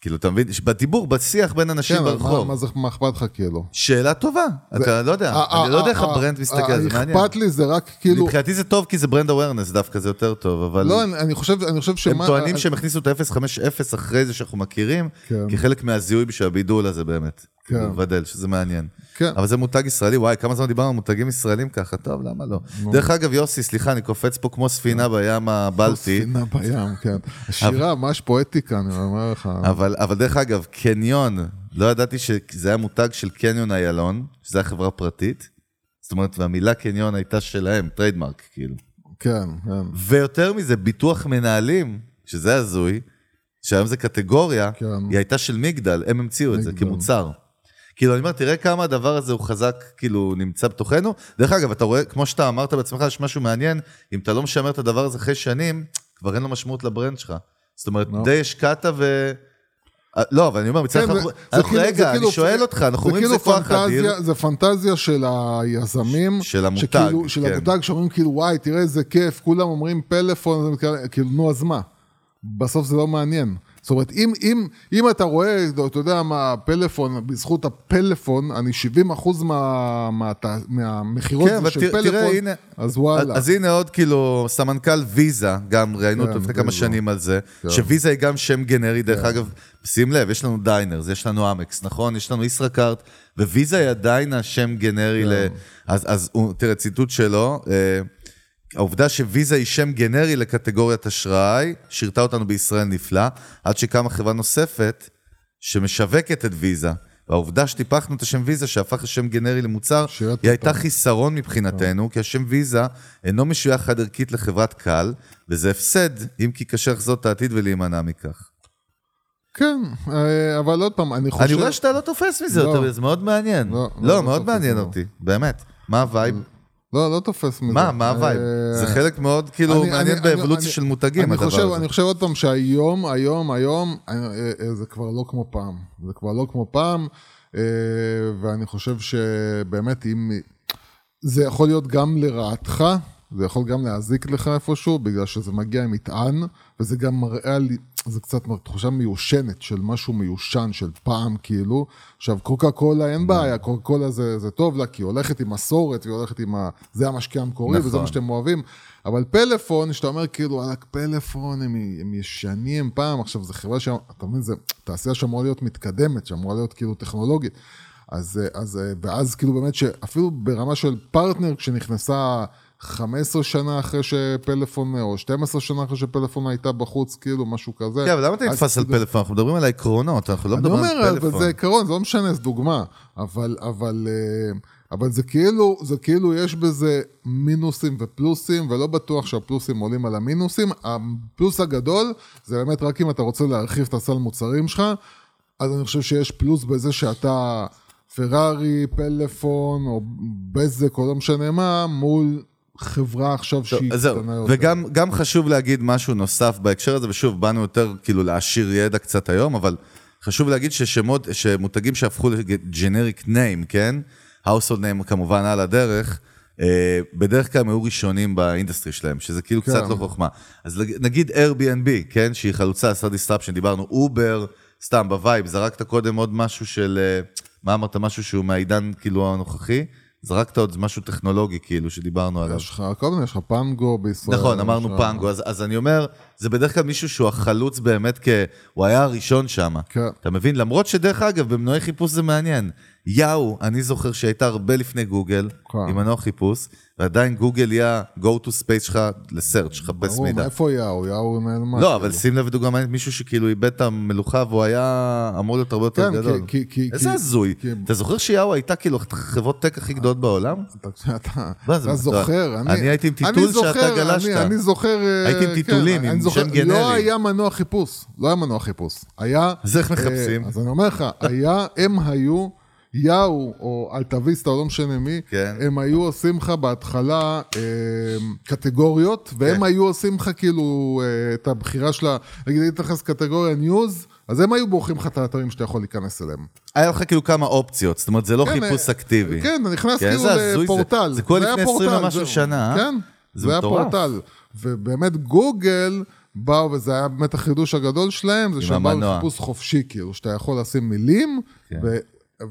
כאילו, אתה מבין? בדיבור, בשיח בין אנשים כן, ברחוב. מה, זה, מה אכפת לך כאילו? שאלה טובה, אתה לא יודע, ה- אני לא יודע איך ה brand מסתכל, זה מעניין. אכפת לי זה רק כאילו... מבחינתי זה טוב כי זה brand awareness דווקא, זה יותר טוב, אבל לא, אני, אני חושב, אני חושב הם שמה... טוענים שהם הכניסו את ה-050 אחרי זה שאנחנו מכירים, כן. כחלק מהזיהוי בשביל הבידול הזה באמת. כן. לבדל, שזה מעניין. כן. אבל זה מותג ישראלי, וואי, כמה זמן דיברנו על מותגים ישראלים ככה, טוב, למה לא? דרך אגב, יוסי, סליחה, אני קופץ פה כמו ספינה בים הבלטי. ספינה בים, כן. השירה, ממש פואטיקה, אני אומר לך. אבל, אבל דרך אגב, קניון, לא ידעתי שזה היה מותג של קניון איילון, שזו הייתה חברה פרטית. זאת אומרת, והמילה קניון הייתה שלהם, trademark, כאילו. כן, כן. ויותר מזה, ביטוח מנהלים, שזה הזוי, שהיום זה קטגוריה, כן. היא הייתה של מגדל, הם המציאו את זה מגדל. כמוצר. כאילו, אני אומר, תראה כמה הדבר הזה הוא חזק, כאילו, נמצא בתוכנו. דרך אגב, אתה רואה, כמו שאתה אמרת בעצמך, יש משהו מעניין, אם אתה לא משמר את הדבר הזה אחרי שנים, כבר אין לו משמעות לברנד שלך. זאת אומרת, לא. די השקעת ו... אה, לא, אבל אני אומר, מצד כן, אחד, כאילו- רגע, כאילו- אני שואל אותך, אנחנו אומרים כאילו זה כוח אדיר. זה פנטזיה של היזמים. של המותג, שכאילו- של כן. המותג, שאומרים כאילו, וואי, תראה איזה כיף, כולם אומרים פלאפון, כאילו, נו, אז מה? בסוף זה לא מעניין. זאת אומרת, אם, אם, אם אתה רואה, אתה יודע מה, פלאפון, בזכות הפלאפון, אני 70 אחוז מה, מה, מהמכירות כן, של תראה, פלאפון, תראה, הנה, אז וואלה. אז הנה עוד כאילו, סמנכ"ל ויזה, גם ראיינו אותו כן, לפני כמה. שנים על זה, כן. שוויזה היא גם שם גנרי, דרך אגב, שים לב, יש לנו דיינרס, יש לנו אמקס, נכון? יש לנו ישראכרט, וויזה היא עדיין השם גנרי ל... אז, אז תראה, ציטוט שלו, אה, העובדה שוויזה היא שם גנרי לקטגוריית אשראי, שירתה אותנו בישראל נפלא, עד שקמה חברה נוספת שמשווקת את ויזה. והעובדה שטיפחנו את השם ויזה, שהפך לשם גנרי למוצר, היא הייתה. חיסרון מבחינתנו, כי השם ויזה אינו משוייך חד ערכית לחברת קל, וזה הפסד, אם כי קשה לחזות את העתיד ולהימנע מכך. כן, אה, אבל עוד פעם, אני חושב... אני רואה שאתה לא תופס מזה לא. יותר, זה מאוד מעניין. לא, לא, לא, לא מאוד מעניין לא. אותי, באמת. מה ה vibe? לא, לא תופס מזה. מה, מה ה vibe? אה, זה חלק מאוד כאילו אני- מעניין אני- באבולוציה אני- של מותגים, אני הדבר חושב, הזה. אני חושב עוד פעם שהיום, היום, היום, אה, אה, זה כבר לא כמו פעם. זה כבר לא כמו פעם, ואני חושב שבאמת אם... זה יכול להיות גם לרעתך, זה יכול גם להזיק לך איפשהו, בגלל שזה מגיע עם מטען, וזה גם מראה זה קצת תחושה מיושנת של משהו מיושן של פעם, כאילו. עכשיו, קוקה קולה אין בעיה, קוקה קולה זה, זה טוב לה, כי היא הולכת עם מסורת, והיא הולכת עם ה... זה המשקיע המקורי, וזה נכון. מה שאתם אוהבים. אבל פלאפון, שאתה אומר כאילו, וואלכ, פלאפון, הם, הם ישנים פעם, עכשיו, זו חברה ש... אתה מבין, זה תעשייה שאמורה להיות מתקדמת, שאמורה להיות כאילו טכנולוגית. אז, אז, אה, ואז כאילו באמת שאפילו ברמה של פרטנר, כשנכנסה 15 שנה אחרי שפלאפון, או 12 שנה אחרי שפלאפון הייתה בחוץ, כאילו, משהו כזה. כן, אבל למה אתה נתפס על פלאפון? אנחנו מדברים על העקרונות, אנחנו לא אני מדברים אומר, על פלאפון. זה עיקרון, זה לא משנה, זו דוגמה. אבל, אבל, אה, אבל זה כאילו, זה כאילו יש בזה מינוסים ופלוסים, ולא בטוח שהפלוסים עולים על המינוסים. הפלוס הגדול זה באמת רק אם אתה רוצה להרחיב את הסל מוצרים שלך, אז אני חושב שיש פלוס בזה שאתה פרארי, פלאפון, או בזק, או לא משנה מה, מול חברה עכשיו שהיא קטנה יותר. וגם גם חשוב להגיד משהו נוסף בהקשר הזה, ושוב, באנו יותר כאילו להעשיר ידע קצת היום, אבל חשוב להגיד ששמות, שמותגים שהפכו ל generic name, כן? household name כמובן על הדרך, אה, בדרך כלל הם היו ראשונים ב industry שלהם, שזה כאילו כן. קצת לא חוכמה. אז נגיד Airbnb, כן? שהיא חלוצה, עשה disruption, דיברנו, אובר, סתם ב Wave, זרקת קודם עוד משהו של, אה, מה אמרת? משהו שהוא מהעידן כאילו הנוכחי? זרקת עוד משהו טכנולוגי כאילו שדיברנו עליו. יש לך, מיני, יש לך פנגו בישראל. נכון, אמרנו פנגו, אז, אז אני אומר, זה בדרך כלל מישהו שהוא החלוץ באמת, כ... הוא היה הראשון שם. כן. אתה מבין? למרות שדרך אגב, במנועי חיפוש זה מעניין. יאו, אני זוכר שהייתה הרבה לפני גוגל, כן. עם מנוע חיפוש, ועדיין גוגל היא ה-go to space שלך לסרצ', לחפש ברור, מידע. מאיפה יאו? יאו נעלמה. לא, אבל כאילו. שים לב לדוגמה, מישהו שכאילו איבד את המלוכה והוא היה אמור להיות הרבה יותר כן, גדול. איזה הזוי. כי- אתה זוכר שיאו הייתה כאילו אחת החברות טק הכי גדולות בעולם? אתה- מה זוכר, אני הייתי עם טיטול שאתה גלשת. אני- זוכר... אה, הייתי עם כן, טיטולים, אני עם זוכר. לא היה מנוע חיפוש, לא היה מנוע חיפוש. היה... אז איך אה, מחפשים? אז אני אומר לך, היה, הם היו, יאו או אלטוויסטה או לא משנה מי, כן. הם היו עושים לך בהתחלה אה, קטגוריות, והם כן. היו עושים לך כאילו אה, את הבחירה של ה... נגיד, היית נכנס קטגוריה ניוז, אז הם היו בוחרים לך את האתרים שאתה יכול להיכנס אליהם. היה לך כאילו כמה אופציות, זאת אומרת, זה לא כן, חיפוש אה, אקטיבי. כן, נכנס כן, כאילו הזוי זה. לפורטל. זה קורה היה לפני 20 פורטל, ומשהו. שנה, אה? כן, זה זה היה. פורטל. ובאמת גוגל באו, וזה היה באמת החידוש הגדול שלהם, זה שהם באו. לחיפוש חופשי, כאילו, שאתה יכול לשים מילים, כן. ו...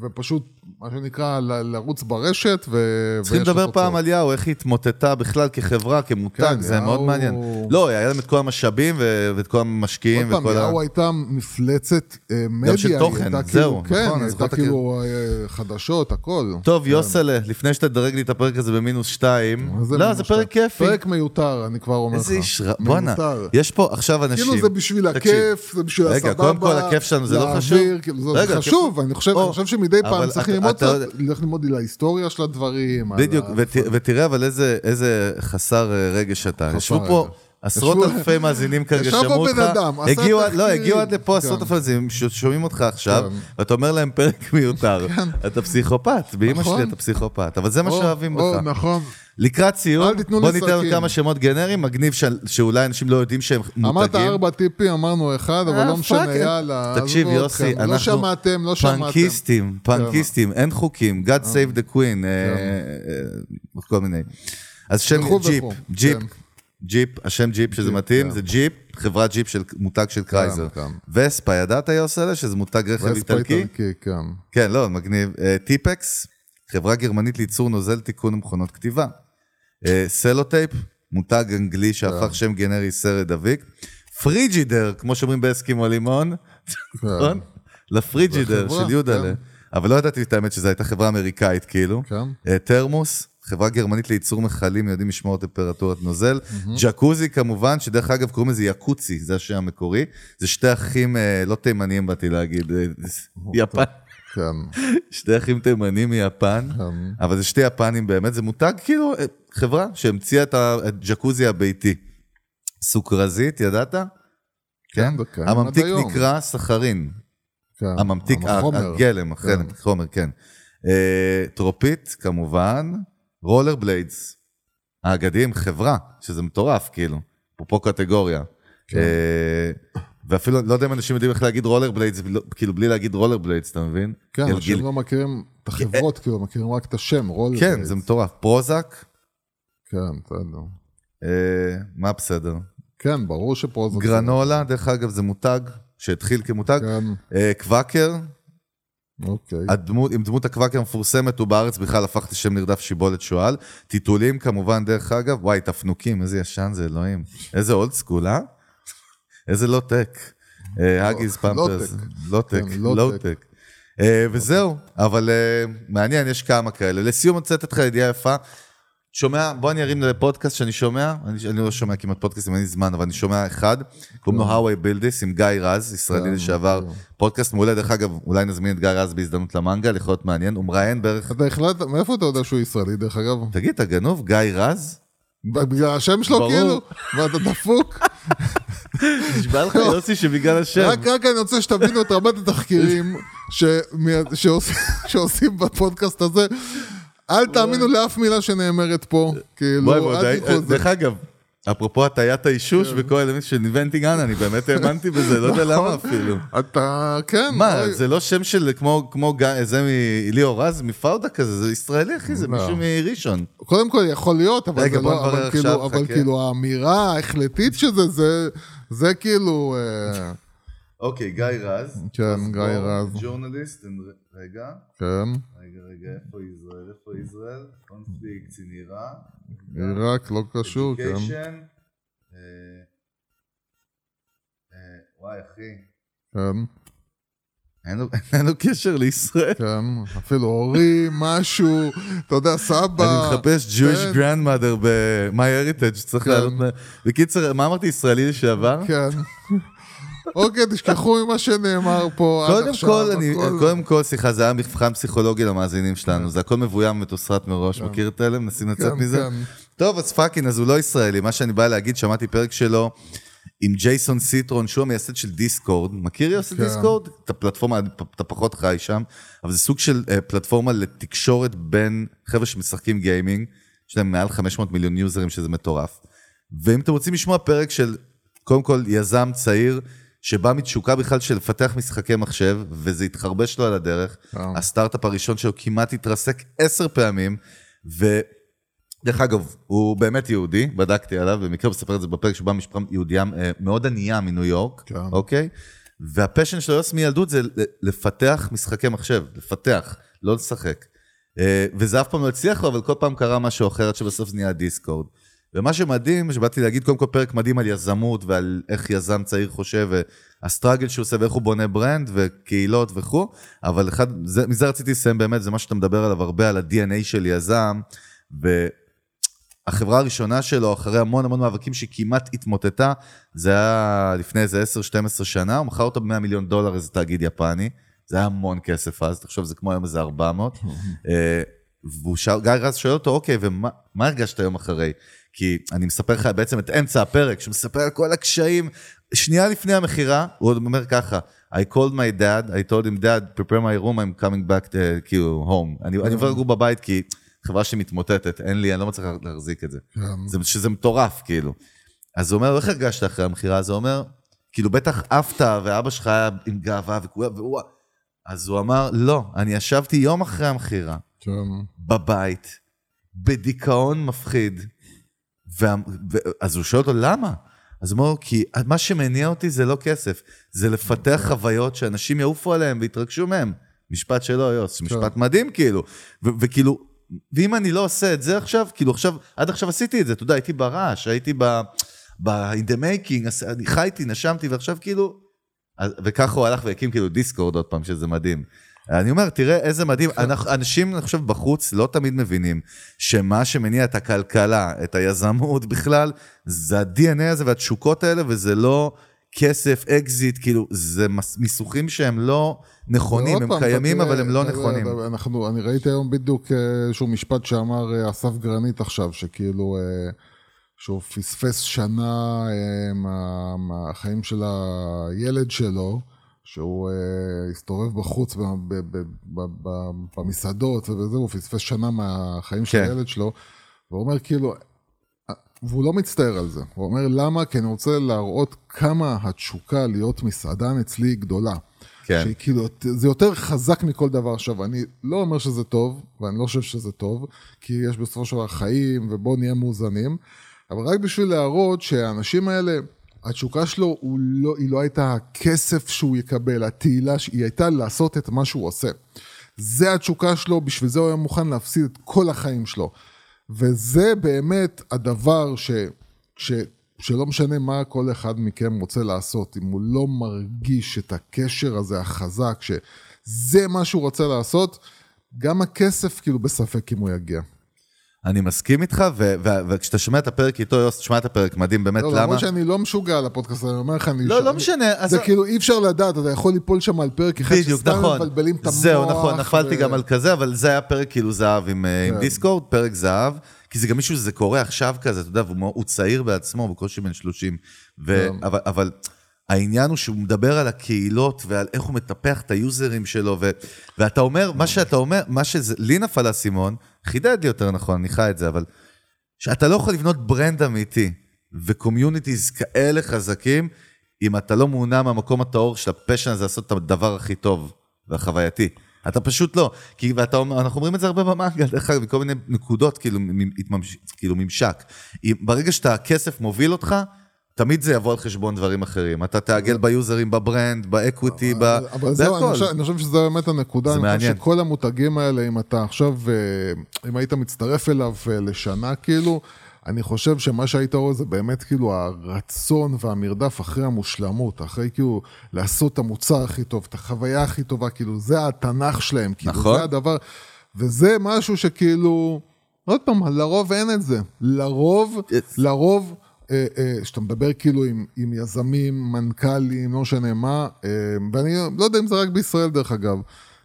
ופשוט, מה שנקרא, ל- לרוץ ברשת, ו... צריכים לדבר פעם. על יאו, איך היא התמוטטה בכלל כחברה, כמותג, כן, זה מאוד יאו- מעניין. לא, היה להם את כל המשאבים ו- ואת כל המשקיעים עוד פעם, וכל ה... יאו הייתה מפלצת אה, מדיה, של היא תוכן, הייתה זהו, כאילו, כן, נכון, הייתה כאילו אה, חדשות, הכל. טוב, יוסלה, לפני שתדרג לי את הפרק הזה במינוס שתיים, לא, זה פרק? כיפי. פרק מיותר, אני כבר אומר לך. איזה איש רע, בואנה. יש פה עכשיו אנשים... כאילו זה בשביל הכיף, זה בשביל רגע, הסבבה. קודם כל הכיף שלנו זה לא חשוב? כאילו, זה רגע, חשוב, אני חושב שמדי פעם צריך אתה- ללמוד אתה- קצת, ללכת ללמוד על ההיסטוריה של הדברים. בדיוק, ות- ותראה אבל איזה- איזה חסר אה, רגש אתה. פה רגש. עשרות אלפי מאזינים כרגע ישב פה שמעו אותך. בן אדם, עשה הגיעו- לא, תחקירים. הגיעו עד לפה כן. עשרות אלפי מאזינים ששומעים אותך עכשיו, כן. ואתה אומר להם פרק מיותר. אתה פסיכופת, באמא נכון. שלי אתה פסיכופת, אבל זה מה או, שאוהבים או, בך. נכון. לקראת סיום, בוא ניתן. כמה שמות גנריים, מגניב שאולי אנשים לא יודעים שהם מותגים. אמרת ארבע טיפים, אמרנו אחד, אבל אה, לא משנה, יאללה. תקשיב יוסי, אתכם. אנחנו לא שמעתם, לא שמעתם. פאנקיסטים, פאנקיסטים, אין חוקים, God save the queen, אה, אה, כל מיני. אז שם ג'יפ, ג'יפ, כן. ג'יפ, השם ג'יפ שזה מתאים, כן. זה ג'יפ, חברת ג'יפ של מותג של קרייזלר. כן. וספה, ידעת יוסלה שזה מותג רכב וספה איטלקי? איטלקי, כן. כן, לא, מגניב. אה, טיפקס, חברה גרמנית לייצור נוזל תיקון מכונות כתיבה. אה, סלוטייפ, מותג אנגלי שהפך שם גנרי סרט דביק. פריג'ידר, כמו שאומרים באסקימו לימון, נכון? לפריג'ידר של יודלה. כן. אבל לא ידעתי את האמת שזו הייתה חברה אמריקאית כאילו. כן. אה, תרמוס, חברה גרמנית לייצור מכלים, יודעים לשמור טמפרטורת נוזל. ג'קוזי כמובן, שדרך אגב קוראים לזה יקוצי, זה השם המקורי. זה שתי אחים, אה, לא תימניים באתי להגיד, אה, יפן. כן. שתי אחים תימנים מיפן, כן. אבל זה שתי יפנים באמת, זה מותג כאילו אה, חברה שהמציאה את הג'קוזי הביתי. סוכרזית, ידעת? כן? קיים הממתיק. נקרא סחרין. כן. הממתיק, החומר. הגלם, החלם, חומר, כן. אה, טרופית, כמובן, רולר בליידס. האגדיים, חברה, שזה מטורף, כאילו, אפרופו קטגוריה. כן. אה, ואפילו, לא יודע אם אנשים יודעים איך להגיד רולר בליידס, כאילו, בלי להגיד רולר בליידס, אתה מבין? כן, אנשים לא מכירים את החברות, כאילו, מכירים רק את השם, רול. כן, זה מטורף. פרוזק, כן, בסדר. אה, מה בסדר? כן, ברור שפה זה... גרנולה, דרך אגב, זה מותג שהתחיל כמותג. כן, אה, קוואקר, אוקיי. הדמות, עם דמות הקוואקר המפורסמת, הוא בארץ בכלל הפך לשם נרדף שיבולת שועל. טיטולים כמובן, דרך אגב, וואי, תפנוקים, איזה ישן זה, אלוהים. איזה old school, אה? איזה low tech. האגיז פמפרס. low tech, כן, לא low tech. טק. אה, וזהו, אבל אה, מעניין, יש כמה כאלה. לסיום, אני רוצה לתת לך ידיעה יפה. שומע, בוא אני ארים לפודקאסט שאני שומע, אני, אני לא שומע כמעט פודקאסטים, אין לי זמן, אבל אני שומע אחד, קוראים לו How I Build This עם גיא רז, ישראלי כן, לשעבר, כן. פודקאסט מעולה, דרך אגב, אולי נזמין את גיא רז בהזדמנות למנגל, יכול להיות מעניין, הוא מראיין בערך, אתה החלטת, מאיפה אתה יודע שהוא ישראלי, דרך אגב? תגיד, אתה גנוב, גיא רז? בגלל השם שלו. כאילו? ואתה דפוק? נשבע לך יוסי שבגלל השם. רק רק אני רוצה שתבינו את רמת התחקירים שעושים בפודקאסט הזה. אל תאמינו לאף מילה שנאמרת פה, כאילו, אל תיקחו את זה. דרך אגב, אפרופו הטיית האישוש וכל האלמנט של ניבנטינג אנה, אני באמת האמנתי בזה, לא יודע למה אפילו. אתה, כן. מה, זה לא שם של כמו, זה מליאור רז מפאודה כזה, זה ישראלי אחי, זה לא. מישהו מראשון. קודם כל יכול להיות, אבל זה לא, אבל כאילו. כאילו האמירה ההחלטית שזה, זה, זה כאילו, אה, אוקיי, גיא רז. כן, גיא רז. ג'ורנליסט, רגע, כן, רגע, רגע, איפה ישראל, איפה ישראל? קונפליקט, צנירה. עיראק לא קשור, כן. אה, אה, וואי, אחי, כן, אין לו קשר לישראל. כן, אפילו הורים, משהו, אתה יודע, סבא. אני מחפש Jewish כן. grandmother ב-My Heritage, צריך כן. לעלות... בקיצר, מה אמרתי, ישראלי לשעבר? כן. אוקיי, תשכחו ממה שנאמר פה עד קודם עכשיו. כל, אני, קודם כל, סליחה, זה היה מבחן פסיכולוגי למאזינים שלנו, זה הכל מבוים ומתוסרט מראש, מכיר את אלה? מנסים לצאת כן, מזה? כן. טוב, אז fucking, אז הוא לא ישראלי, מה שאני בא להגיד, שמעתי פרק שלו עם ג'ייסון סיטרון, שהוא המייסד של דיסקורד, מכיר יוסי כן. דיסקורד? את הפלטפורמה, אתה פחות חי שם, אבל זה סוג של אה, פלטפורמה לתקשורת בין חבר'ה שמשחקים גיימינג, יש להם מעל 500 מיליון יוזרים, שזה מטורף. ואם אתם רוצים לשמוע פרק של, קודם כל, יזם צעיר, שבא מתשוקה בכלל של לפתח משחקי מחשב, וזה התחרבש לו על הדרך. הסטארט-אפ הראשון שלו כמעט התרסק עשר פעמים, ודרך אגב, הוא באמת יהודי, בדקתי עליו, במקרה מספר את זה בפרק שבא משפחה יהודייה אה, מאוד ענייה מניו יורק, כן. אוקיי? והפשן שלו יוס מילדות זה לפתח משחקי מחשב, לפתח, לא לשחק. אה, וזה אף פעם לא הצליח לו, אבל כל פעם קרה משהו אחר עד שבסוף זה נהיה דיסקורד. ומה שמדהים, שבאתי להגיד קודם כל פרק מדהים על יזמות ועל איך יזם צעיר חושב, והסטראגל שהוא עושה ואיך הוא בונה ברנד וקהילות וכו', אבל אחד, זה, מזה רציתי לסיים באמת, זה מה שאתה מדבר עליו הרבה, על ה-DNA של יזם, והחברה הראשונה שלו, אחרי המון המון מאבקים שכמעט התמוטטה, זה היה לפני איזה 10-12 שנה, הוא מכר אותה ב-100 מיליון דולר איזה תאגיד יפני, זה היה המון כסף אז, תחשוב, זה כמו היום איזה 400. אה, והוא שאל, גיא רז שואל אותו, אוקיי, ומה מה הרגשת היום אחרי? כי אני מספר לך בעצם את אמצע הפרק, שמספר על כל הקשיים. שנייה לפני המכירה, הוא עוד אומר ככה, I called my dad, I told him, dad, prepare my room, I'm coming back, to, כאילו, home. אני עובר לגור בבית כי חברה שמתמוטטת, אין לי, אני לא מצליח להחזיק את זה. כן. זה, שזה מטורף, כאילו. אז הוא אומר, איך הרגשת אחרי המכירה? אז הוא אומר, כאילו, בטח עפת, ואבא שלך היה עם גאווה, וכולם, והוא... אז הוא אמר, לא, אני ישבתי יום אחרי המכירה, כן. בבית, בדיכאון מפחיד, וה, ו, אז הוא שואל אותו, למה? אז הוא אומר, כי מה שמניע אותי זה לא כסף, זה לפתח חוויות שאנשים יעופו עליהם ויתרגשו מהם. משפט שלו, יוס, משפט מדהים כאילו. וכאילו, ואם אני לא עושה את זה עכשיו, כאילו עכשיו, עד עכשיו עשיתי את זה, אתה יודע, הייתי ברעש, הייתי ב... ב- in the making, אני חייתי, נשמתי, ועכשיו כאילו... וככה הוא הלך והקים כאילו דיסקורד עוד פעם, שזה מדהים. אני אומר, תראה איזה מדהים, אנחנו, אנשים, אני חושב, בחוץ לא תמיד מבינים שמה שמניע את הכלכלה, את היזמות בכלל, זה ה-DNA הזה והתשוקות האלה, וזה לא כסף, אקזיט, כאילו, זה מיסוכים שהם לא נכונים, הם פעם, קיימים, אבל הם לא תראה, נכונים. אנחנו, אני ראיתי היום בדיוק אה, איזשהו משפט שאמר אה, אסף גרנית עכשיו, שכאילו, אה, שהוא פספס שנה מה, מהחיים של הילד שלו, שהוא אה, הסתובב בחוץ ב, ב, ב, ב, ב, במסעדות וזה, הוא פספס שנה מהחיים של כן. הילד שלו, והוא אומר כאילו, והוא לא מצטער על זה. הוא אומר, למה? כי אני רוצה להראות כמה התשוקה להיות מסעדן אצלי היא גדולה. כן. שהיא כאילו, זה יותר חזק מכל דבר. עכשיו, אני לא אומר שזה טוב, ואני לא חושב שזה טוב, כי יש בסופו של דבר חיים, ובואו נהיה מאוזנים, אבל רק בשביל להראות שהאנשים האלה, התשוקה שלו הוא לא, היא לא הייתה הכסף שהוא יקבל, התהילה, היא הייתה לעשות את מה שהוא עושה. זה התשוקה שלו, בשביל זה הוא היה מוכן להפסיד את כל החיים שלו. וזה באמת הדבר ש, ש, שלא משנה מה כל אחד מכם רוצה לעשות, אם הוא לא מרגיש את הקשר הזה החזק, שזה מה שהוא רוצה לעשות, גם הכסף כאילו בספק אם הוא יגיע. אני מסכים איתך, ו- ו- וכשאתה שומע את הפרק איתו, יוס, תשמע את הפרק, מדהים, באמת, לא, למה? למרות שאני לא משוגע על הפודקאסט הזה, אני אומר לך, אני... לא, לא אני- משנה, אז- זה כאילו אי אפשר לדעת, אתה יכול ליפול שם על פרק אחד שסתם נכון. מבלבלים את המוח. זהו, נכון, נפלתי ו- גם על כזה, אבל זה היה פרק כאילו זהב עם, אה, עם כן. דיסקורד, פרק זהב, כי זה גם מישהו שזה קורה עכשיו כזה, אתה יודע, והוא צעיר בעצמו, בקושי בן 30. ו- כן. אבל, אבל העניין הוא שהוא מדבר על הקהילות ועל איך הוא מטפח את ה users שלו, ו- ואתה אומר, מה שאתה אומר, מה שזה, לי נפל האסימון, חידד לי יותר נכון, אני חי את זה, אבל שאתה לא יכול לבנות brand אמיתי ו communities כאלה חזקים, אם אתה לא מונע מהמקום הטהור של ה passion הזה לעשות את הדבר הכי טוב והחווייתי. אתה פשוט לא. כי ואתה אנחנו אומרים את זה הרבה במנגל, דרך אגב, מכל מיני נקודות, כאילו, כאילו ממשק. ברגע שאתה, הכסף מוביל אותך, תמיד זה יבוא על חשבון דברים אחרים. אתה תעגל ב users, ב brand, ב equity, ב... אבל- זהו, אני. חושב, אני חושב שזה באמת הנקודה. זה אני מעניין. חושב שכל המותגים האלה, אם אתה עכשיו, אה, אם היית מצטרף אליו אה, לשנה, כאילו, אני חושב שמה שהיית רואה זה באמת כאילו הרצון והמרדף אחרי המושלמות, אחרי כאילו לעשות את המוצר הכי טוב, את החוויה הכי טובה, כאילו, זה התנ"ך שלהם, כאילו, נכון. זה הדבר, וזה משהו שכאילו, עוד פעם, לרוב אין את זה. לרוב, Yes. לרוב, שאתה מדבר כאילו עם, עם יזמים, מנכ"לים, לא משנה מה, אה, ואני לא יודע אם זה רק בישראל דרך אגב,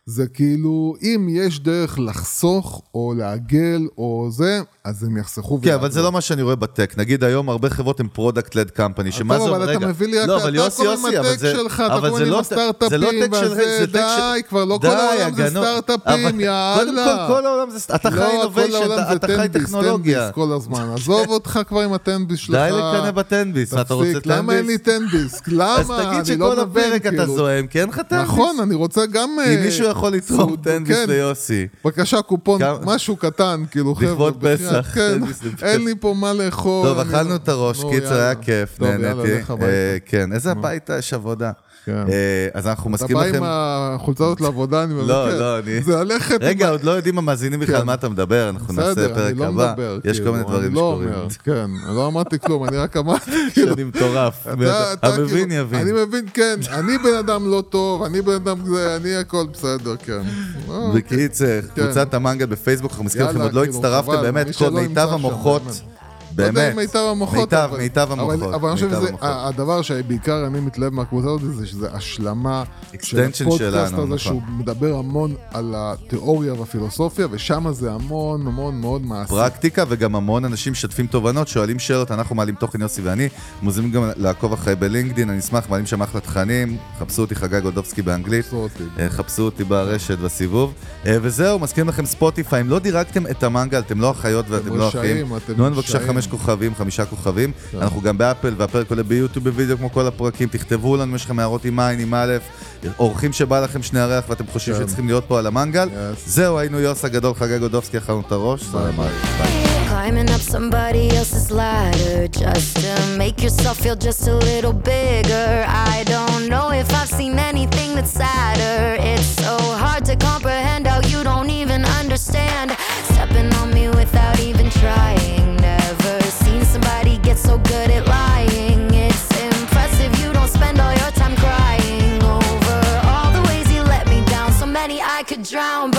זה כאילו, אם יש דרך לחסוך או לעגל או זה, אז הם יחסכו. כן, אבל. זה לא מה שאני רואה ב tech. נגיד היום הרבה חברות הן product led company, שמה זה טוב, אומר, אבל אתה מביא לי לא, אתה כל עם ה tech שלך, אתה זה עם לא, הסטארט-אפים, לא וזה, די, כבר לא כל העולם זה. סטארט-אפים, יאללה. קודם כל, כל העולם זה, אתה חי לא, innovation, אתה חי טכנולוגיה. תן-ביס כל הזמן. עזוב אותך כבר עם הטן-ביס שלך. די לקנא בטנביס, אתה רוצה תפסיק, למה אין לי טנביס? למה? אז תגיד לא שכל מבין, הפרק אתה. זוהם, כי אין לך טנביס. נכון, אני רוצה גם... אם אה, מישהו יכול סעוד- טנביס כן. ליוסי. בבקשה, קופון, משהו קטן, כאילו, חבר'ה. לכבוד פסח, כן. אין לי פה מה לאכול. טוב, אני אכלנו לא- את הראש, קיצר. היה כיף, טוב, יאללה, נהניתי. לך הביתה. אה, כן, איזה הביתה, יש עבודה. כן. אה, אז אנחנו אתה מזכירים בא לכם... עם החולצה הזאת לעבודה, אני מבקש. לא, לא, אני- זה ללכת... רגע, עוד לא יודעים המאזינים בכלל כן. מה אתה מדבר, אנחנו נעשה בסדר, פרק לא הבא. יש כל כאילו, מיני דברים לא שקורים. כן, לא אמרתי כלום, אני רק אמרתי, כאילו... שאני מטורף. אתה- אתה המבין כאילו- יבין. אני מבין, כן, אני בן אדם לא טוב, אני בן אדם זה, אני הכל בסדר, כן. אה, בקיצר, קבוצת המנגל בפייסבוק, אנחנו מזכירים לכם, עוד לא כאילו, הצטרפתם, באמת, כל מיטב נמצא המוחות, לא יודע באמת, אם מיטב המוחות, מיטב, אבל- מיטב אבל- המוחות, אבל אני חושב שזה, המוחות. הדבר שבעיקר אני מתלהב מהקבוצה הזאת, זה שזה השלמה של הפודקאסט הזה, נכון. שהוא מדבר המון על התיאוריה והפילוסופיה, ושם זה המון המון מאוד מעשי. פרקטיקה, וגם המון אנשים משתפים תובנות, שואלים שאלות, אנחנו מעלים תוכן יוסי ואני, מוזמנים גם לעקוב אחרי בלינקדין, אני אשמח, מעלים שם אחלה תכנים, חפשו אותי חגי גולדובסקי באנגלית. חפשו אותי. אה, ברשת בסיבוב. אה, וזהו, מזכירים לכם ספוטיפיי, אם לא דירקתם את המנגל, אתם לא אחיות ואתם לא אחים. תנו לנו בבקשה רשעים. חמש כוכבים, חמישה כוכבים. כן. אנחנו גם באפל, והפרק עולה ביוטיוב בווידאו כמו כל הפרקים. תכתבו לנו, יש לכם הערות עם עין, עם א', אורחים שבא לכם שני הריח ואתם חושבים כן. שצריכים להיות פה על המנגל. זהו, היינו יוס הגדול, חגי גודובסקי, אכלנו את הראש. Climbing up somebody else's ladder just to make yourself feel just a little bigger. I don't know if I've seen anything that's sadder. It's so hard to comprehend how you don't even understand. at lying. It's impressive you don't spend all your time crying over all the ways he let me down. So many I could drown.